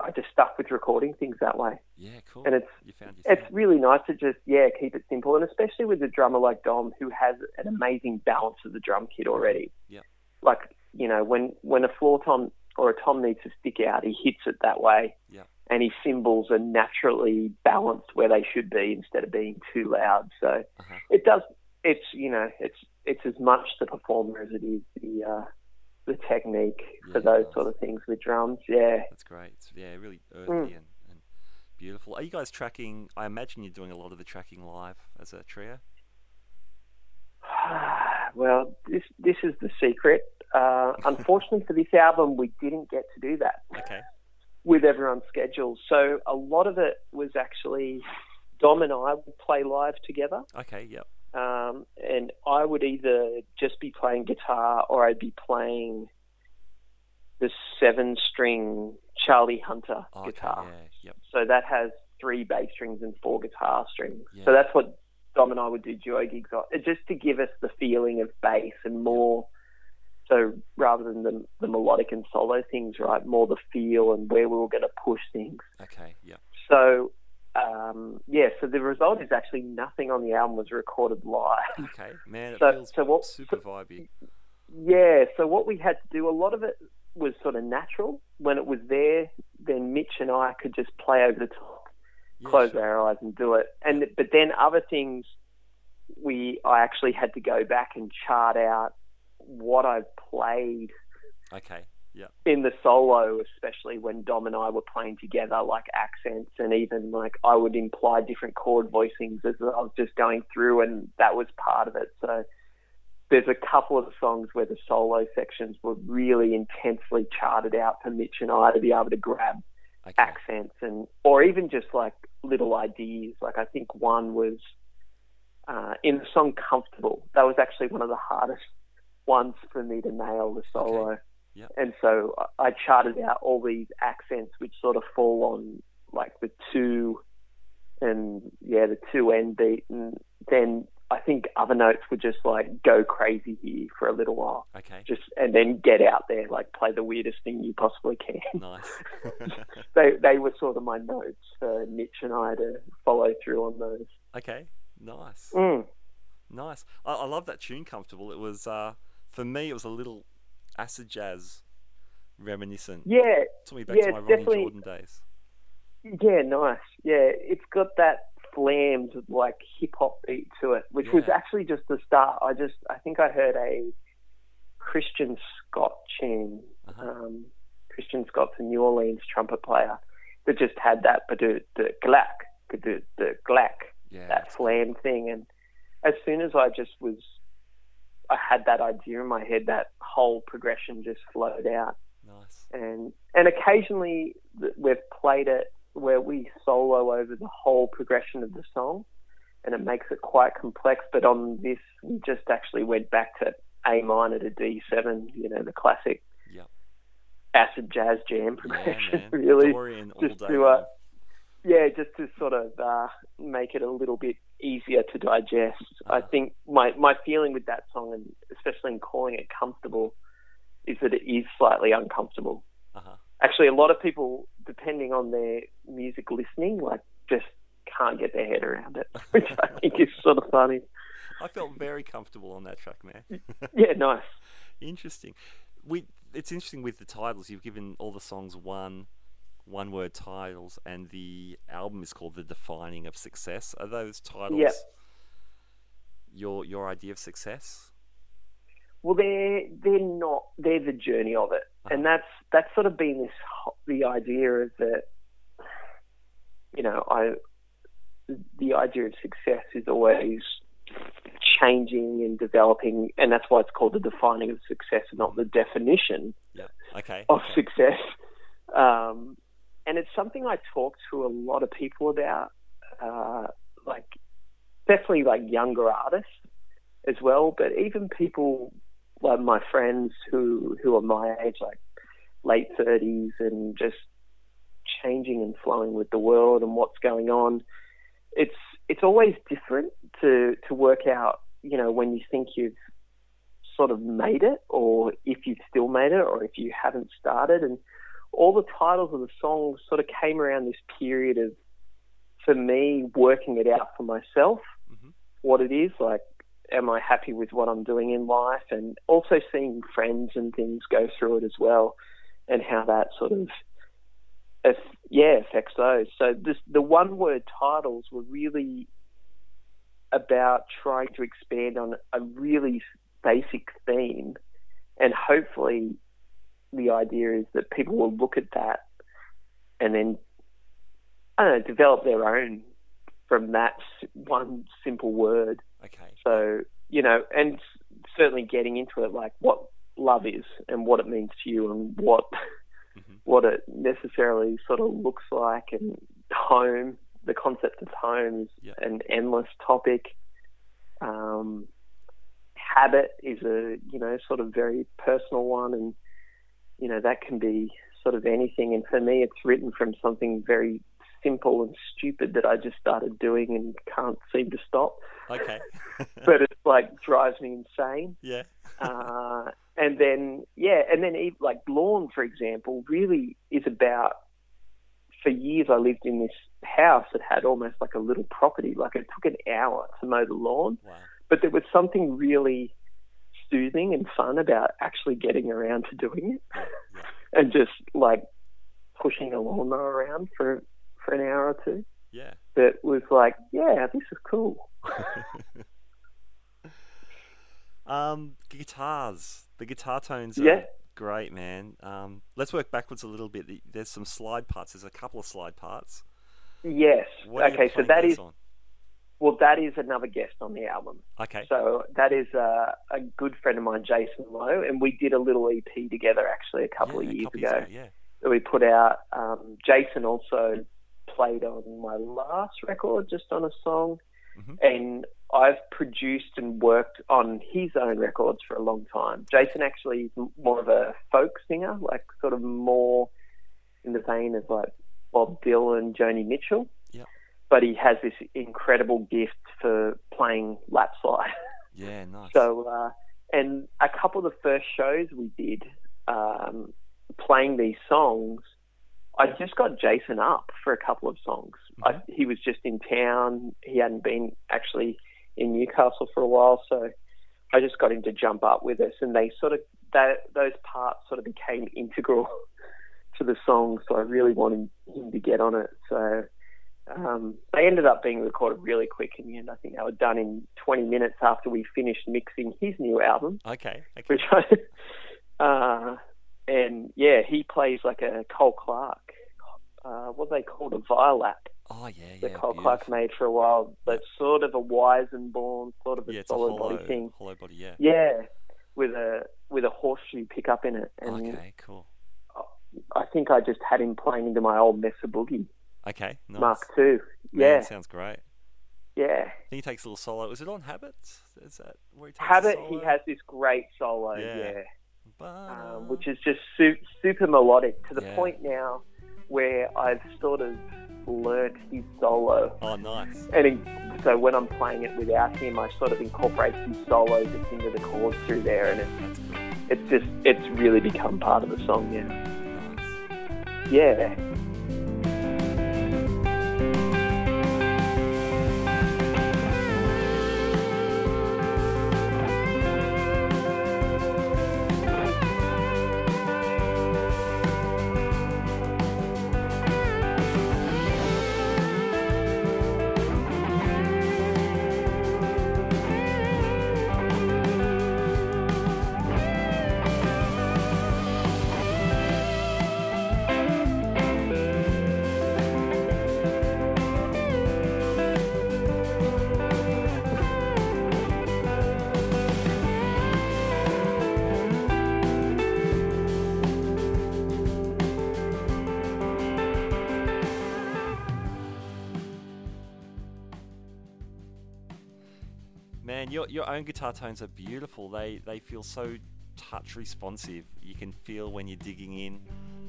I just stuck with recording things that way. yeah, cool. And it's you it's really nice to just yeah keep it simple, and especially with a drummer like Dom who has an amazing balance of the drum kit already. Yeah. Like you know when when a floor tom or a tom needs to stick out, he hits it that way. Yeah. And his cymbals are naturally balanced where they should be instead of being too loud. So Uh-huh. it does. It's you know it's it's as much the performer as it is the uh, the technique for those sort of things with drums. Yeah. That's great. It's, yeah, really earthy Mm. and, and beautiful. Are you guys tracking? I imagine you're doing a lot of the tracking live as a trio. well, this this is the secret. Uh, unfortunately for this album, we didn't get to do that Okay. with everyone's schedules. So a lot of it was actually Dom and I would play live together, Okay. Yep. Um, and I would either just be playing guitar or I'd be playing the seven-string Charlie Hunter okay. guitar. Yeah. Yep. So that has three bass strings and four guitar strings. Yeah. So that's what Dom and I would do duo gigs on, uh, just to give us the feeling of bass and more. So rather than the, the melodic and solo things, right, more the feel and where we were going to push things. Okay. Yep. So um, yeah, so the result is actually nothing on the album was recorded live. Okay. Man, it So- feels so what- super vibey. Yeah, so what we had to do, a lot of it was sort of natural. When it was there, then Mitch and I could just play over the top Yeah, close sure. our eyes and do it. And but then other things, we I actually had to go back and chart out what I've played Okay. Yeah. in the solo, especially when Dom and I were playing together, like accents and even like I would imply different chord voicings as I was just going through, and that was part of it. So there's a couple of songs where the solo sections were really intensely charted out for Mitch and I to be able to grab Okay. accents and or even just like little ideas. Like I think one was uh, in the song "Comfortable." That was actually one of the hardest ones for me to nail the solo. Yep. And so I I charted out all these accents which sort of fall on like the two and yeah the two end beat and then I think other notes would just like go crazy here for a little while Okay. just and then get out there like play the weirdest thing you possibly can Nice. they they were sort of my notes for Mitch and I to follow through on those. okay. Nice. Mm. Nice. I, I love that tune, "Comfortable." It was uh, for me. It was a little acid jazz reminiscent. Yeah, Took me back yeah, to my Ronny definitely- Jordan days. yeah, nice. Yeah, it's got that flammed like hip hop beat to it, which was actually just the start. I just I think I heard a Christian Scott tune. Uh-huh. Um, Christian Scott's a New Orleans trumpet player that just had that but the the glack, the the glack. Yeah. that flam thing. And as soon as I just was, I had that idea in my head, that whole progression just flowed out. Nice. And and occasionally we've played it where we solo over the whole progression of the song, and it makes it quite complex. But on this, we just actually went back to A minor to D7, you know, the classic Yep. acid jazz jam Yeah, progression. man. really, Dorian just to, uh. Yeah, just to sort of uh, make it a little bit easier to digest. I think my my feeling with that song, and especially in calling it comfortable, is that it is slightly uncomfortable. Uh-huh. Actually, a lot of people, depending on their music listening, like just can't get their head around it, which I think is sort of funny. I felt very comfortable on that track, man. Yeah, nice. interesting. We it's interesting with the titles. You've given all the songs one one word titles, and the album is called "The Defining of Success." Are those titles Yep. your your idea of success? Well, they're they're not. They're the journey of it, and that's that's sort of been this the idea of that. You know, I the idea of success is always changing and developing, and that's why it's called the defining of success, and not the definition Yeah. Okay. of okay. success. Um, and it's something I talk to a lot of people about, uh, like definitely like younger artists as well, but even people like my friends who who are my age, like late thirties, and just changing and flowing with the world and what's going on. It's it's always different to to work out, you know, when you think you've sort of made it, or if you've still made it, or if you haven't started. And all the titles of the songs sort of came around this period of, for me, working it out for myself, Mhm. what it is. Like, am I happy with what I'm doing in life? And also seeing friends and things go through it as well, and how that sort of, if, yeah, affects those. So this, the one word titles were really about trying to expand on a really basic theme, and hopefully, the idea is that people will look at that and then I don't know develop their own from that one simple word. Okay. So you know, and certainly getting into it, like what love is and what it means to you, and what Mhm. what it necessarily sort of looks like, and home. The concept of home is Yeah. an endless topic. Um, habit is a you know sort of very personal one, and you know that can be sort of anything. And for me, it's written from something very simple and stupid that I just started doing and can't seem to stop. Okay. But it's like drives me insane. yeah. Uh, and then yeah, and then even, like lawn, for example, really is about. For years, I lived in this house that had almost like a little property. Like it took an hour to mow the lawn, Wow. but there was something really soothing and fun about actually getting around to doing it and just like pushing a lawnmower around for for an hour or two. Yeah. That was like, yeah, this is cool. um, guitars. The guitar tones Yeah. are great, man. Um, let's work backwards a little bit. There's some slide parts. There's a couple of slide parts. Yes. What okay, so that is on? Well, that is another guest on the album. Okay. So that is uh, a good friend of mine, Jason Lowe, and we did a little EP together actually a couple yeah, of years couple ago. yeah. that we put out. Um, Jason also played on my last record, just on a song, Mhm. and I've produced and worked on his own records for a long time. Jason actually is more of a folk singer, like sort of more in the vein of like Bob Dylan, Joni Mitchell. But he has this incredible gift for playing lap slide. Yeah, nice. So, uh, and a couple of the first shows we did, um, playing these songs, I just got Jason up for a couple of songs. I, he was just in town. He hadn't been actually in Newcastle for a while, so I just got him to jump up with us, and they sort of that those parts sort of became integral to the song. So I really wanted him to get on it. So um, they ended up being recorded really quick in the end. I think they were done in 20 minutes after we finished mixing his new album, okay. Okay. which I, uh, and yeah, he plays like a Cole Clark. Uh, what they called a violap oh yeah, yeah. that Cole beautiful. Clark made for a while, but sort of a Weissenborn, sort of a Yeah, it's a solid hollow, body thing. hollow body. Yeah. Yeah, with a with a horseshoe pickup in it, and Okay. Cool. I think I just had him playing into my old Mesa Boogie Okay. Nice. Mark II. Man, Yeah, sounds great. yeah. He takes a little solo. Is it on Habit? Is that where he takes a Habit, he has this great solo, Yeah. yeah, um, which is just su- super melodic to the Yeah. point now where I've sort of learnt his solo. oh, nice. And he, so when I'm playing it without him, I sort of incorporate his solo just into the chords through there, and it's cool. it's just it's really become part of the song Yeah. Nice. Yeah. Own guitar tones are beautiful. They they feel so touch responsive. You can feel when you're digging in.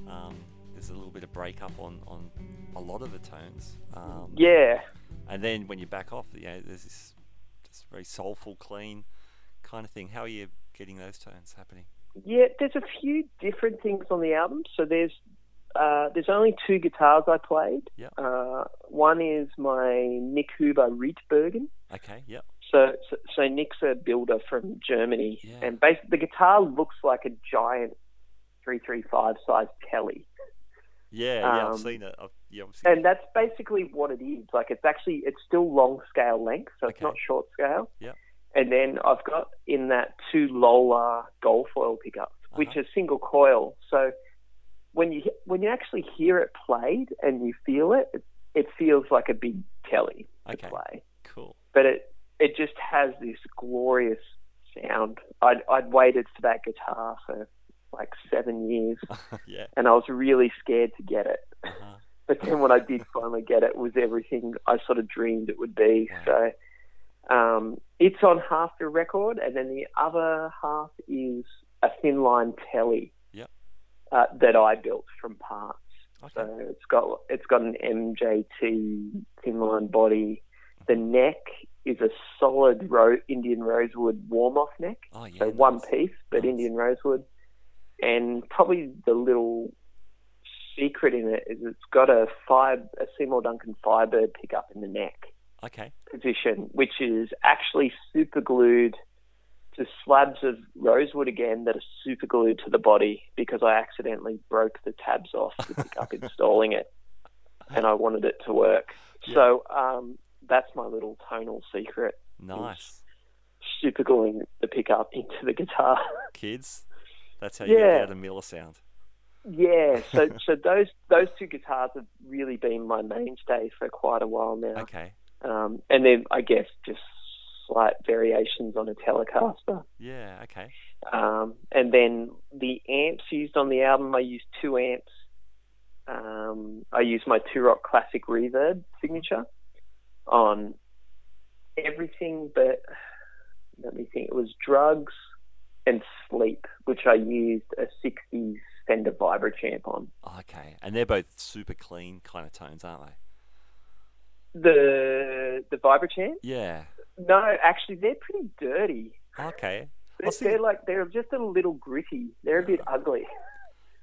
Um, there's a little bit of breakup on on a lot of the tones. Um, Yeah. And then when you back off, you know, there's this this very soulful, clean kind of thing. How are you getting those tones happening? Yeah, there's a few different things on the album. So there's uh, there's only two guitars I played. Yeah. Uh, one is my Nik Huber Rietbergen. Okay. Yep. So, so, so Nik's a builder from Germany, Yeah. and basically the guitar looks like a giant 335 size telly, Yeah. Yeah. Um, I've seen it. I've, yeah. I've seen and that's basically what it is. Like it's actually it's still long scale length, so it's not short scale. Yeah. And then I've got in that two Lollar gold foil pickups, which Uh-huh. are single coil. So when you when you actually hear it played and you feel it, it, it feels like a big telly to Okay. play. Cool. But it it just has this glorious sound. I'd I'd waited for that guitar for like seven years, yeah. and I was really scared to get it. Uh-huh. But then when I did finally get it, it was everything I sort of dreamed it would be. So um, it's on half the record, and then the other half is a thin line telly Yep. uh, that I built from parts. Okay. So it's got it's got an MJT thin line body. The neck is a solid ro- Indian rosewood Warmoth neck, Oh yeah. so one piece, but Nice. Indian rosewood. And probably the little secret in it is it's got a fire, a Seymour Duncan Firebird pickup in the neck Okay. position, which is actually super glued to slabs of rosewood again that are super glued to the body because I accidentally broke the tabs off the pickup installing it, and I wanted it to work. Yeah. So um, that's my little tonal secret: Nice. super gluing the pickup into the guitar. Kids, That's how you get the Adam Miller sound. Yeah, so so those those two guitars have really been my mainstay for quite a while now. Okay. Um, and then I guess just slight variations on a Telecaster. Yeah. Okay. Um, and then the amps used on the album, I used two amps. Um, I used my Two Rock Classic Reverb signature on everything but, let me think, it was Drugs and Sleep, which I used a 60s Fender Vibro Champ on. Okay. And they're both super clean kind of tones, aren't they? The the Vibro Champ? Yeah. No, actually, they're pretty dirty. Okay. They're, thinking- they're like they're just a little gritty. They're a bit ugly.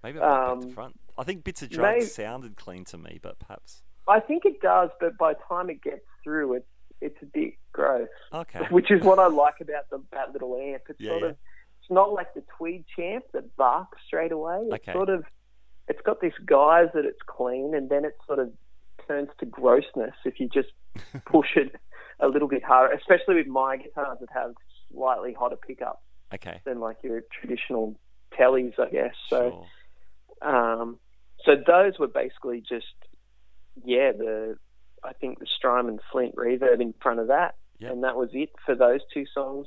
Maybe I'll go back to um, front. I think bits of drugs may- sounded clean to me, but perhaps. I think it does, but by the time it gets through, it's it's a bit gross. Okay. Which is what I like about the, that little amp. It's Yeah, sort yeah. of it's not like the tweed champ that barks straight away. It's Okay. sort of it's got this guise that it's clean, and then it sort of turns to grossness if you just push it a little bit harder. Especially with my guitars that have slightly hotter pickups Okay. than like your traditional tellies, I guess. So. Sure. Um, so those were basically just, yeah, the I think the Strymon Flint reverb in front of that, Yep. and that was it for those two songs.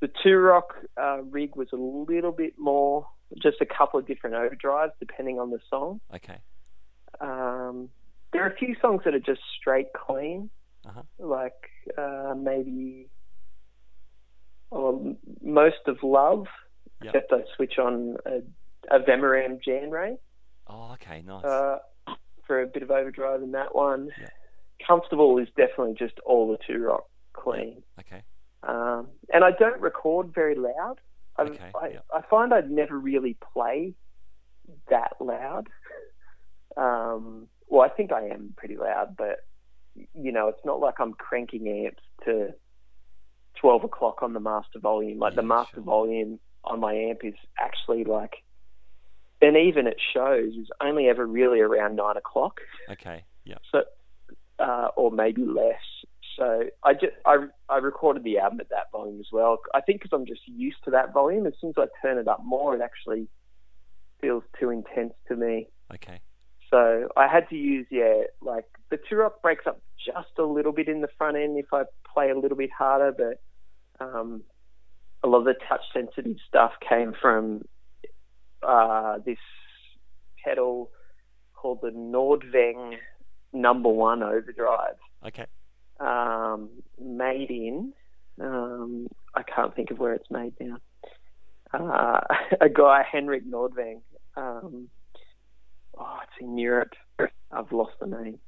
The two rock uh, rig was a little bit more, just a couple of different overdrives depending on the song. Okay. Um, there are a few songs that are just straight clean, Uh-huh. like uh, maybe or most of love, Yep. except I switch on a, a Vemuram Jan Ray Oh, okay. Nice. uh, for a bit of overdrive in that one. Yeah. Comfortable is definitely just all the two rock clean. okay. Um, and I don't record very loud. I, Okay, I, yeah. I find I'd never really play that loud. Um, well, I think I am pretty loud, but you know, it's not like I'm cranking amps to 12 o'clock on the master volume. Like the master sure. volume on my amp is actually like, and even at shows is only ever really around nine o'clock. Okay. Yeah. So, uh, or maybe less. So I just I I recorded the album at that volume as well. I think because I'm just used to that volume. As soon as I turn it up more, it actually feels too intense to me. Okay. So I had to use yeah, like the two rock breaks up just a little bit in the front end if I play a little bit harder, but um, a lot of the touch sensitive stuff came from uh, this pedal called the Nordvang Number One Overdrive, Okay. um, made in um, I can't think of where it's made now. Uh, a guy Henrik Nordvang. Um, oh, it's in Europe. I've lost the name.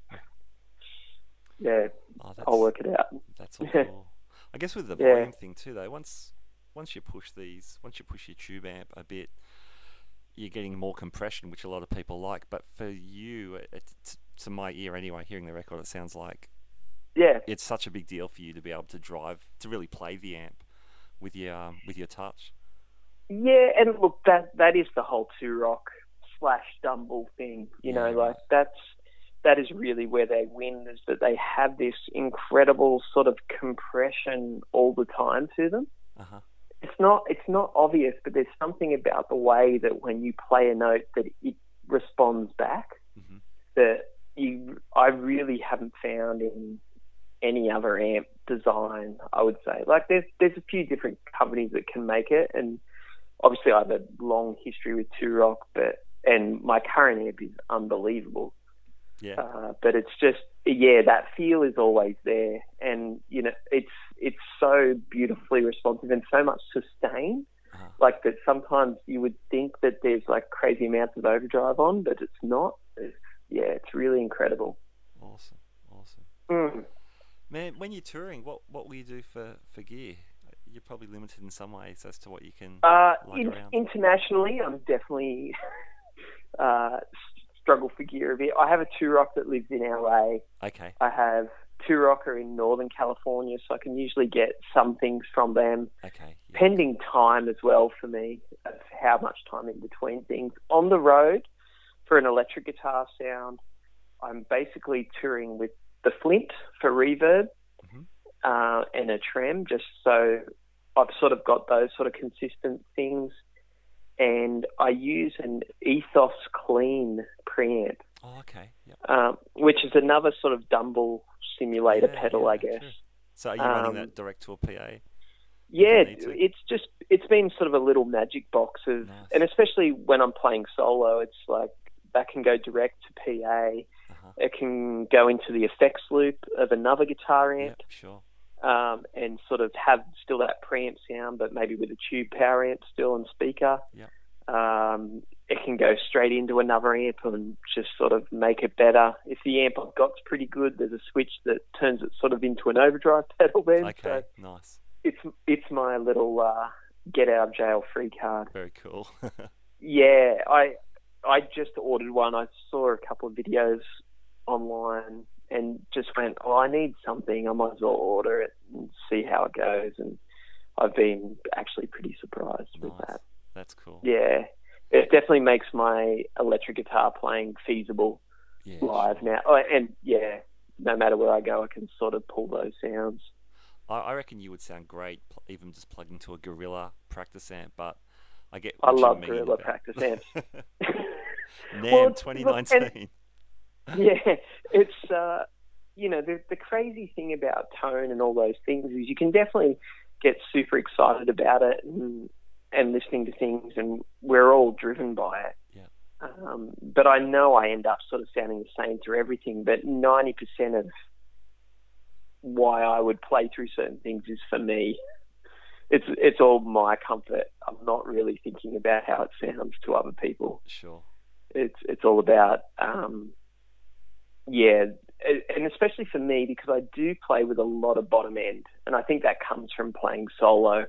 Yeah, Oh, I'll work it out. That's all cool. I guess with the Yeah. volume thing too, though. Once once you push these, once you push your tube amp a bit, you're getting more compression, which a lot of people like. But for you, it, to my ear anyway, hearing the record, it sounds like Yeah, it's such a big deal for you to be able to drive to really play the amp with your um, with your touch. yeah, and look, that that is the whole two rock slash Dumble thing. You know, like that's that is really where they win is that they have this incredible sort of compression all the time to them. Uh huh. It's not it's not obvious, but there's something about the way that when you play a note that it responds back Mhm. that you I really haven't found in any other amp design. I would say like there's there's a few different companies that can make it, and obviously I have a long history with Two Rock, but and my current amp is unbelievable. Yeah. Uh, but it's just yeah, that feel is always there, and you know it's it's so beautifully responsive and so much sustain. Uh-huh. Like that, sometimes you would think that there's like crazy amounts of overdrive on, but it's not. It's, yeah, it's really incredible. Awesome. Awesome. Mm. Man, when you're touring, what what will you do for for gear? You're probably limited in some ways as to what you can. Uh, in, internationally, I'm definitely uh, struggle for gear a bit. I have a two rock that lives in LA. Okay. I have two rocker in Northern California, so I can usually get some things from them. Okay. Yeah. pending time as well for me of how much time in between things. On the road for an electric guitar sound, I'm basically touring with the Flint for reverb Mhm. uh, and a trem, just so I've sort of got those sort of consistent things. And I use an Ethos Clean preamp, Oh, okay. Yep. um, which is another sort of Dumble simulator Yeah, pedal, yeah, I guess. true. So are you running Um, that direct to a PA? Yeah, it's just it's been sort of a little magic box of, Nice. and especially when I'm playing solo, it's like that can go direct to PA. Uh-huh. It can go into the effects loop of another guitar amp, Yep, sure. Um, and sort of have still that preamp sound, but maybe with a tube power amp still and speaker. Yep. Um, it can go straight into another amp and just sort of make it better. If the amp I've got's pretty good, there's a switch that turns it sort of into an overdrive pedal then. Okay, So nice. it's it's my little uh, get out of jail free card. Very cool. Yeah, I I just ordered one. I saw a couple of videos online and just went, oh, I need something. I might as well order it and see how it goes. And I've been actually pretty surprised with that. That's cool. Yeah, it definitely makes my electric guitar playing feasible Yeah, live sure. now. Oh, and yeah, no matter where I go, I can sort of pull those sounds. I, reckon you would sound great, even just plugged into a Gorilla practice amp. But I get. I love Gorilla practice amps. NAMM Well, look, 2019. yeah, it's uh, you know the the crazy thing about tone and all those things is you can definitely get super excited about it and and listening to things, and we're all driven by it. Yeah. Um, but I know I end up sort of sounding the same through everything. But ninety percent of why I would play through certain things is for me. It's it's all my comfort. I'm not really thinking about how it sounds to other people Sure. it's it's all about um, yeah, and especially for me because I do play with a lot of bottom end, and I think that comes from playing solo,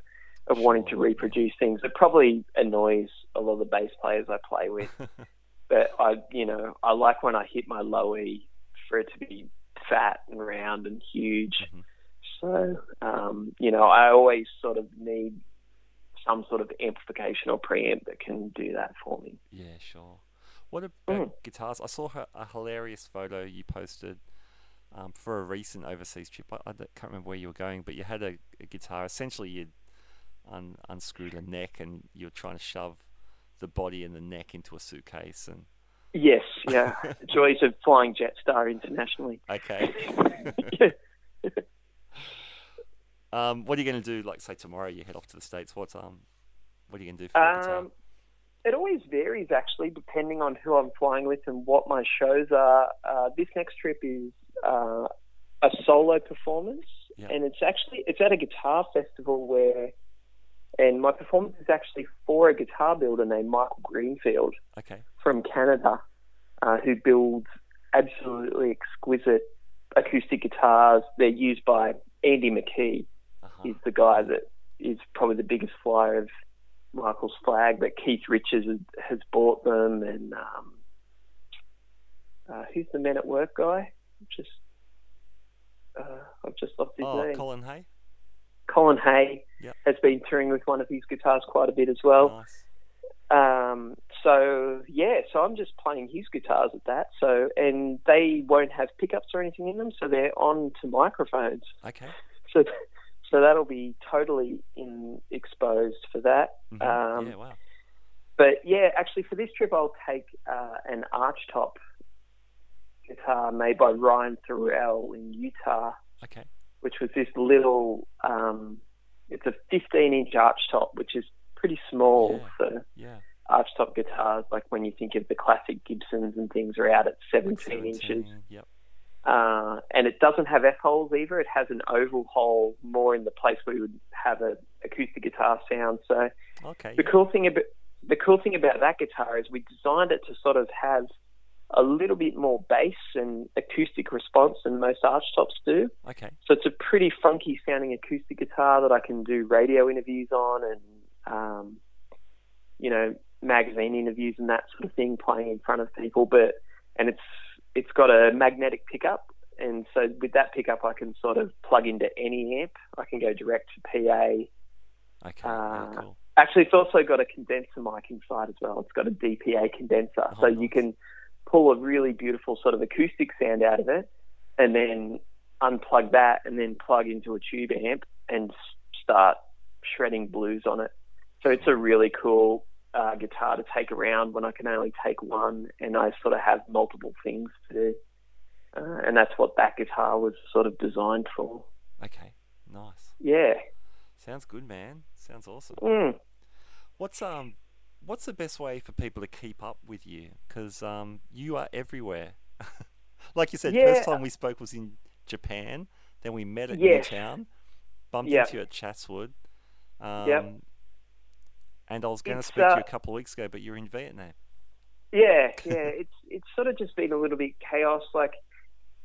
of wanting to reproduce things. It probably annoys a lot of the bass players I play with, but I you know I like when I hit my low E for it to be fat and round and huge. Mhm. So um, you know I always sort of need some sort of amplification or preamp that can do that for me. Yeah, sure. What about Mm. guitars? I saw her, a hilarious photo you posted um, for a recent overseas trip. I, I can't remember where you were going, but you had a, a guitar. Essentially, you'd un, unscrewed a neck and you were trying to shove the body and the neck into a suitcase. And Yes, yeah. Joys of flying Jetstar internationally. okay, um, what are you going to do? Like, say tomorrow you head off to the states. What um, what are you going to do for your guitar? It always varies actually, depending on who I'm flying with and what my shows are. Uh, this next trip is uh, a solo performance, Yeah. and it's actually it's at a guitar festival where, and my performance is actually for a guitar builder named Michael Greenfield Okay, from Canada, uh, who builds absolutely exquisite acoustic guitars. They're used by Andy McKee. uh-huh. He's the guy that is probably the biggest flyer of Michael's flag, but Keith Richards has, bought them, and um, uh, who's the Men at Work guy? Just uh, I've just lost his oh, name. Colin Hay. Colin Hay Yep. has been touring with one of his guitars quite a bit as well. Nice. Um, so yeah, so I'm just playing his guitars at that. So and they won't have pickups or anything in them, so they're on to microphones. Okay. So so that'll be totally in exposed for that. Mhm. Um, yeah. Wow. But yeah, actually for this trip I'll take uh, an archtop guitar made by Ryan Thorell in Utah, Okay. which was this little. Um, it's a 15 inch archtop, which is pretty small Yeah. for Yeah. archtop guitars. Like when you think of the classic Gibsons and things are out at 17, Like inches. Yep. Uh, and it doesn't have F holes either. It has an oval hole more in the place where you would have an acoustic guitar sound. So Okay. the cool thing about the cool thing about that guitar is we designed it to sort of have a little bit more bass and acoustic response than most archtops do. Okay. So it's a pretty funky sounding acoustic guitar that I can do radio interviews on and um, you know magazine interviews and that sort of thing, playing in front of people. But and it's it's got a magnetic pickup, and so with that pickup, I can sort of plug into any amp. I can go direct to PA. Okay. Uh, cool. Actually, it's also got a condenser mic inside as well. It's got a DPA condenser, Oh, so nice. you can pull a really beautiful sort of acoustic sound out of it, and then unplug that, and then plug into a tube amp and start shredding blues on it. So it's a really cool uh, guitar to take around when I can only take one, and I sort of have multiple things to do. Uh, and that's what that guitar was sort of designed for. Okay, nice. Yeah. Sounds good, man. Sounds awesome. Mm. What's um, what's the best way for people to keep up with you? Because um, you are everywhere. like you said, Yeah. first time we spoke was in Japan. Then we met at Yes. Newtown. Bumped Yep. into you at Chatswood. Um, Yep. And I was going to It's, speak to you uh, a couple of weeks ago, but you're in Vietnam. Yeah, yeah. It's it's sort of just been a little bit chaos. Like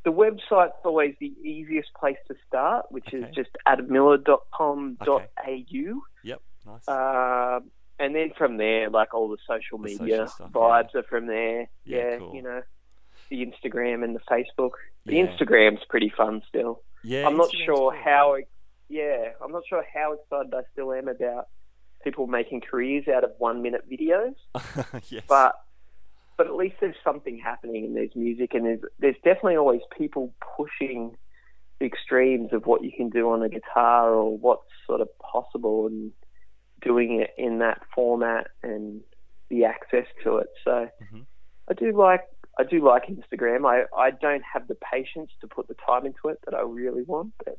the website's always the easiest place to start, which Okay. is just admiller.com.au. Yep, nice. Um, and then from there, like all the social The media social stuff, vibes are from there. Yeah, Yeah, cool. you know, the Instagram and the Facebook. The Yeah. Instagram's pretty fun still. yeah, I'm not Instagram's sure cool. how. Yeah, I'm not sure how excited I still am about people making careers out of one minute videos, yes. but but at least there's something happening and there's music and there's there's definitely always people pushing the extremes of what you can do on a guitar or what's sort of possible and doing it in that format and the access to it. So Mhm. I do like I do like Instagram. I, I don't have the patience to put the time into it that I really want, but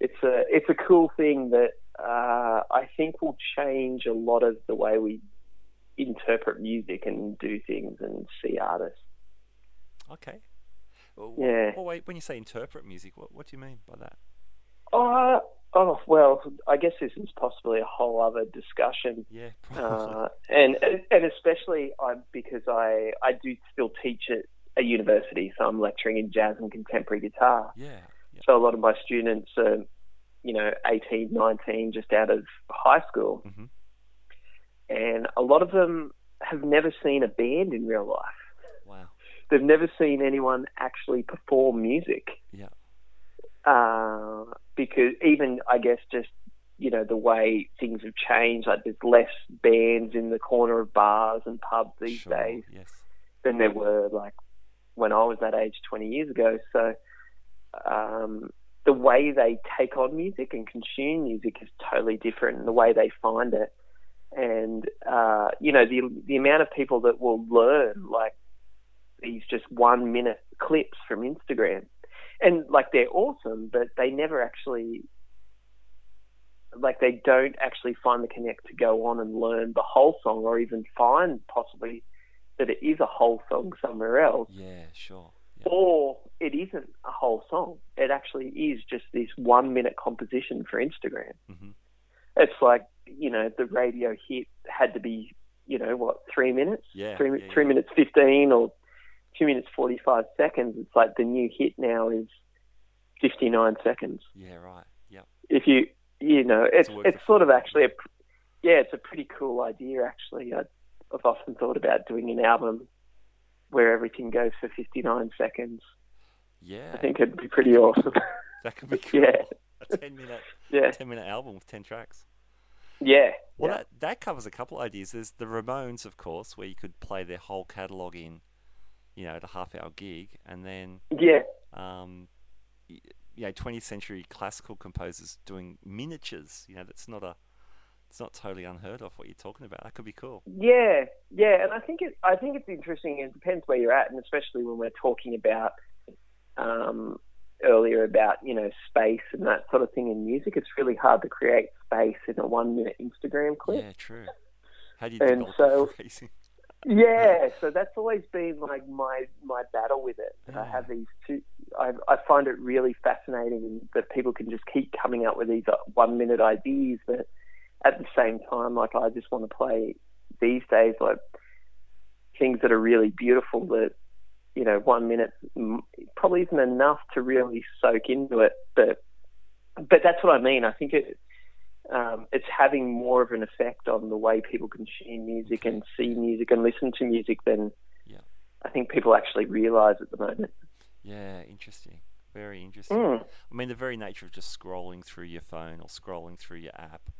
it's a it's a cool thing that uh, I think will change a lot of the way we interpret music and do things and see artists. Okay. Well, Yeah. Well, wait. When you say interpret music, what what do you mean by that? Oh, oh well, I guess this is possibly a whole other discussion. Yeah, uh, and and especially I because I I do still teach at a university, so I'm lecturing in jazz and contemporary guitar. yeah. Yeah. So a lot of my students are, you know, 18, 19, just out of high school, Mhm. and a lot of them have never seen a band in real life. Wow. They've never seen anyone actually perform music. Yeah. uh, because even I guess just you know the way things have changed, like there's less bands in the corner of bars and pubs these sure. days Yes. than there were like when I was that age 20 years ago. So um, the way they take on music and consume music is totally different, and the way they find it. And uh, you know the the amount of people that will learn like these just one minute clips from Instagram, and like they're awesome, but they never actually like they don't actually find the connect to go on and learn the whole song, or even find possibly that it is a whole song somewhere else Yeah. Sure. Yeah. or it isn't a whole song. It actually is just this one minute composition for Instagram. hmm It's like, you know, the radio hit had to be, you know, what, three minutes? Yeah, Three, yeah, three yeah. minutes 15 or two minutes 45 seconds. It's like the new hit now is 59 seconds. Yeah. Right. Yep. If you, you know, it's, work it's sort of actually a, yeah, it's a pretty cool idea actually. I, I've often thought about doing an album where everything goes for 59 seconds. Yeah. I think it'd be pretty awesome. that could be cool. Yeah. A ten minute, yeah, ten minute album with ten tracks. yeah, Well, yeah. that that covers a couple ideas. There's the Ramones, of course, where you could play their whole catalog in, you know, at a half hour gig, and then yeah, um, you know, 20th century classical composers doing miniatures. You know, that's not a, it's not totally unheard of. What you're talking about, that could be cool. yeah, yeah. And I think it, I think it's interesting. It depends where you're at, and especially when we're talking about um, earlier about you know space and that sort of thing in music. It's really hard to create space in a one minute Instagram clip. Yeah, true. How do you And so- Yeah, so that's always been like my my battle with it. I have these two. I I find it really fascinating that people can just keep coming up with these uh, one minute ideas, but at the same time, like I just want to play these days like things that are really beautiful. That you know, one minute probably isn't enough to really soak into it, but but that's what I mean. I think it um, it's having more of an effect on the way people consume music and see music and listen to music than Yeah. I think people actually realise at the moment. Yeah, interesting. Very interesting. Mm. I mean, the very nature of just scrolling through your phone or scrolling through your app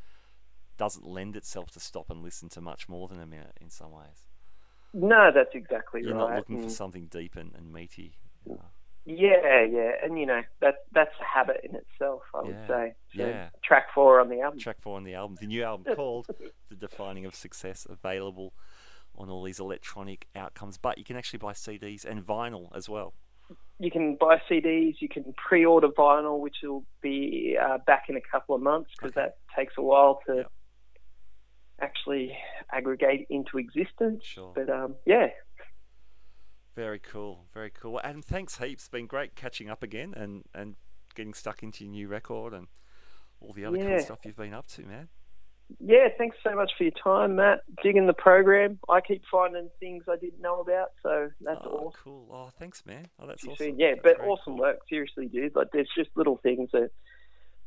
doesn't lend itself to stop and listen to much more than a minute in some ways. No, that's exactly right. You're not looking for something deep and, and meaty. Yeah, yeah, and you know that that's a habit in itself. I would say. So yeah. Track four on the album. Track four on the album, the new album called "The Defining of Success," available on all these electronic outcomes. But you can actually buy CDs and vinyl as well. You can buy CDs. You can pre-order vinyl, which will be uh, back in a couple of months because Okay. that takes a while to Yep. Actually aggregate into existence. Sure. But um, yeah, Very cool, very cool. Well, Adam, thanks heaps. It's been great catching up again and, and getting stuck into your new record and all the other cool Yeah. stuff you've been up to, man. yeah. Thanks so much for your time, Matt. Digging the program. I keep finding things I didn't know about, so that's oh, awesome. cool. Oh, thanks, man. Oh, that's awesome. soon. Yeah, That's but awesome cool. work. Seriously, dude. Like, there's just little things that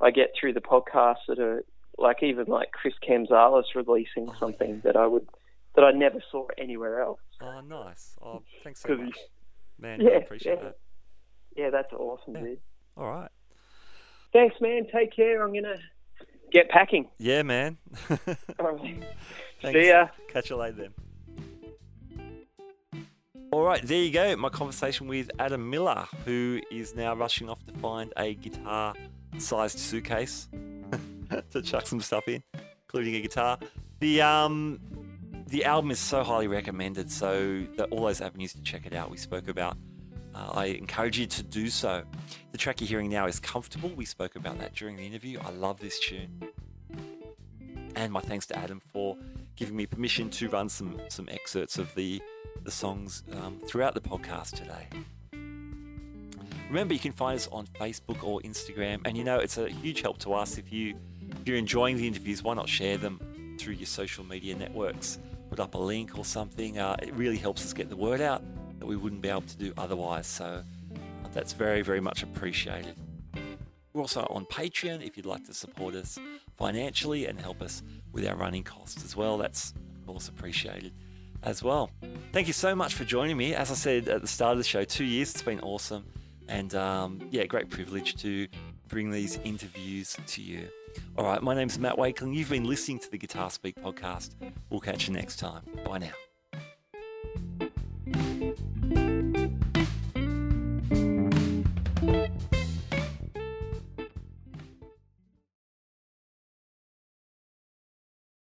I get through the podcast that are like even like Chris Kamzelas releasing Oh, something that I would that I never saw anywhere else. Oh, nice. Oh, thanks so much, man. yeah, I appreciate yeah. that. Yeah, that's awesome, Yeah. dude. All right. Thanks, man. Take care. I'm gonna get packing. Yeah, man. All right. Thanks. See ya. Catch you later then. All right, there you go. My conversation with Adam Miller, who is now rushing off to find a guitar sized suitcase to chuck some stuff in, including a guitar. The um the album is so highly recommended, so all those avenues to check it out we spoke about. Uh, I encourage you to do so. The track you're hearing now is Comfortable. We spoke about that during the interview. I love this tune. And my thanks to Adam for giving me permission to run some some excerpts of the the songs um, throughout the podcast today. Remember, you can find us on Facebook or Instagram, and you know it's a huge help to us if you if you're enjoying the interviews. Why not share them through your social media networks? Put up a link or something. Uh, it really helps us get the word out that we wouldn't be able to do otherwise. So uh, that's very very much appreciated. We're also on Patreon if you'd like to support us financially and help us with our running costs as well. That's of course appreciated as well. Thank you so much for joining me. As I said at the start of the show, two years, it's been awesome. And um, yeah, great privilege to bring these interviews to you. All right, my name's Matt Wakeling. You've been listening to the Guitar Speak podcast. We'll catch you next time. Bye now.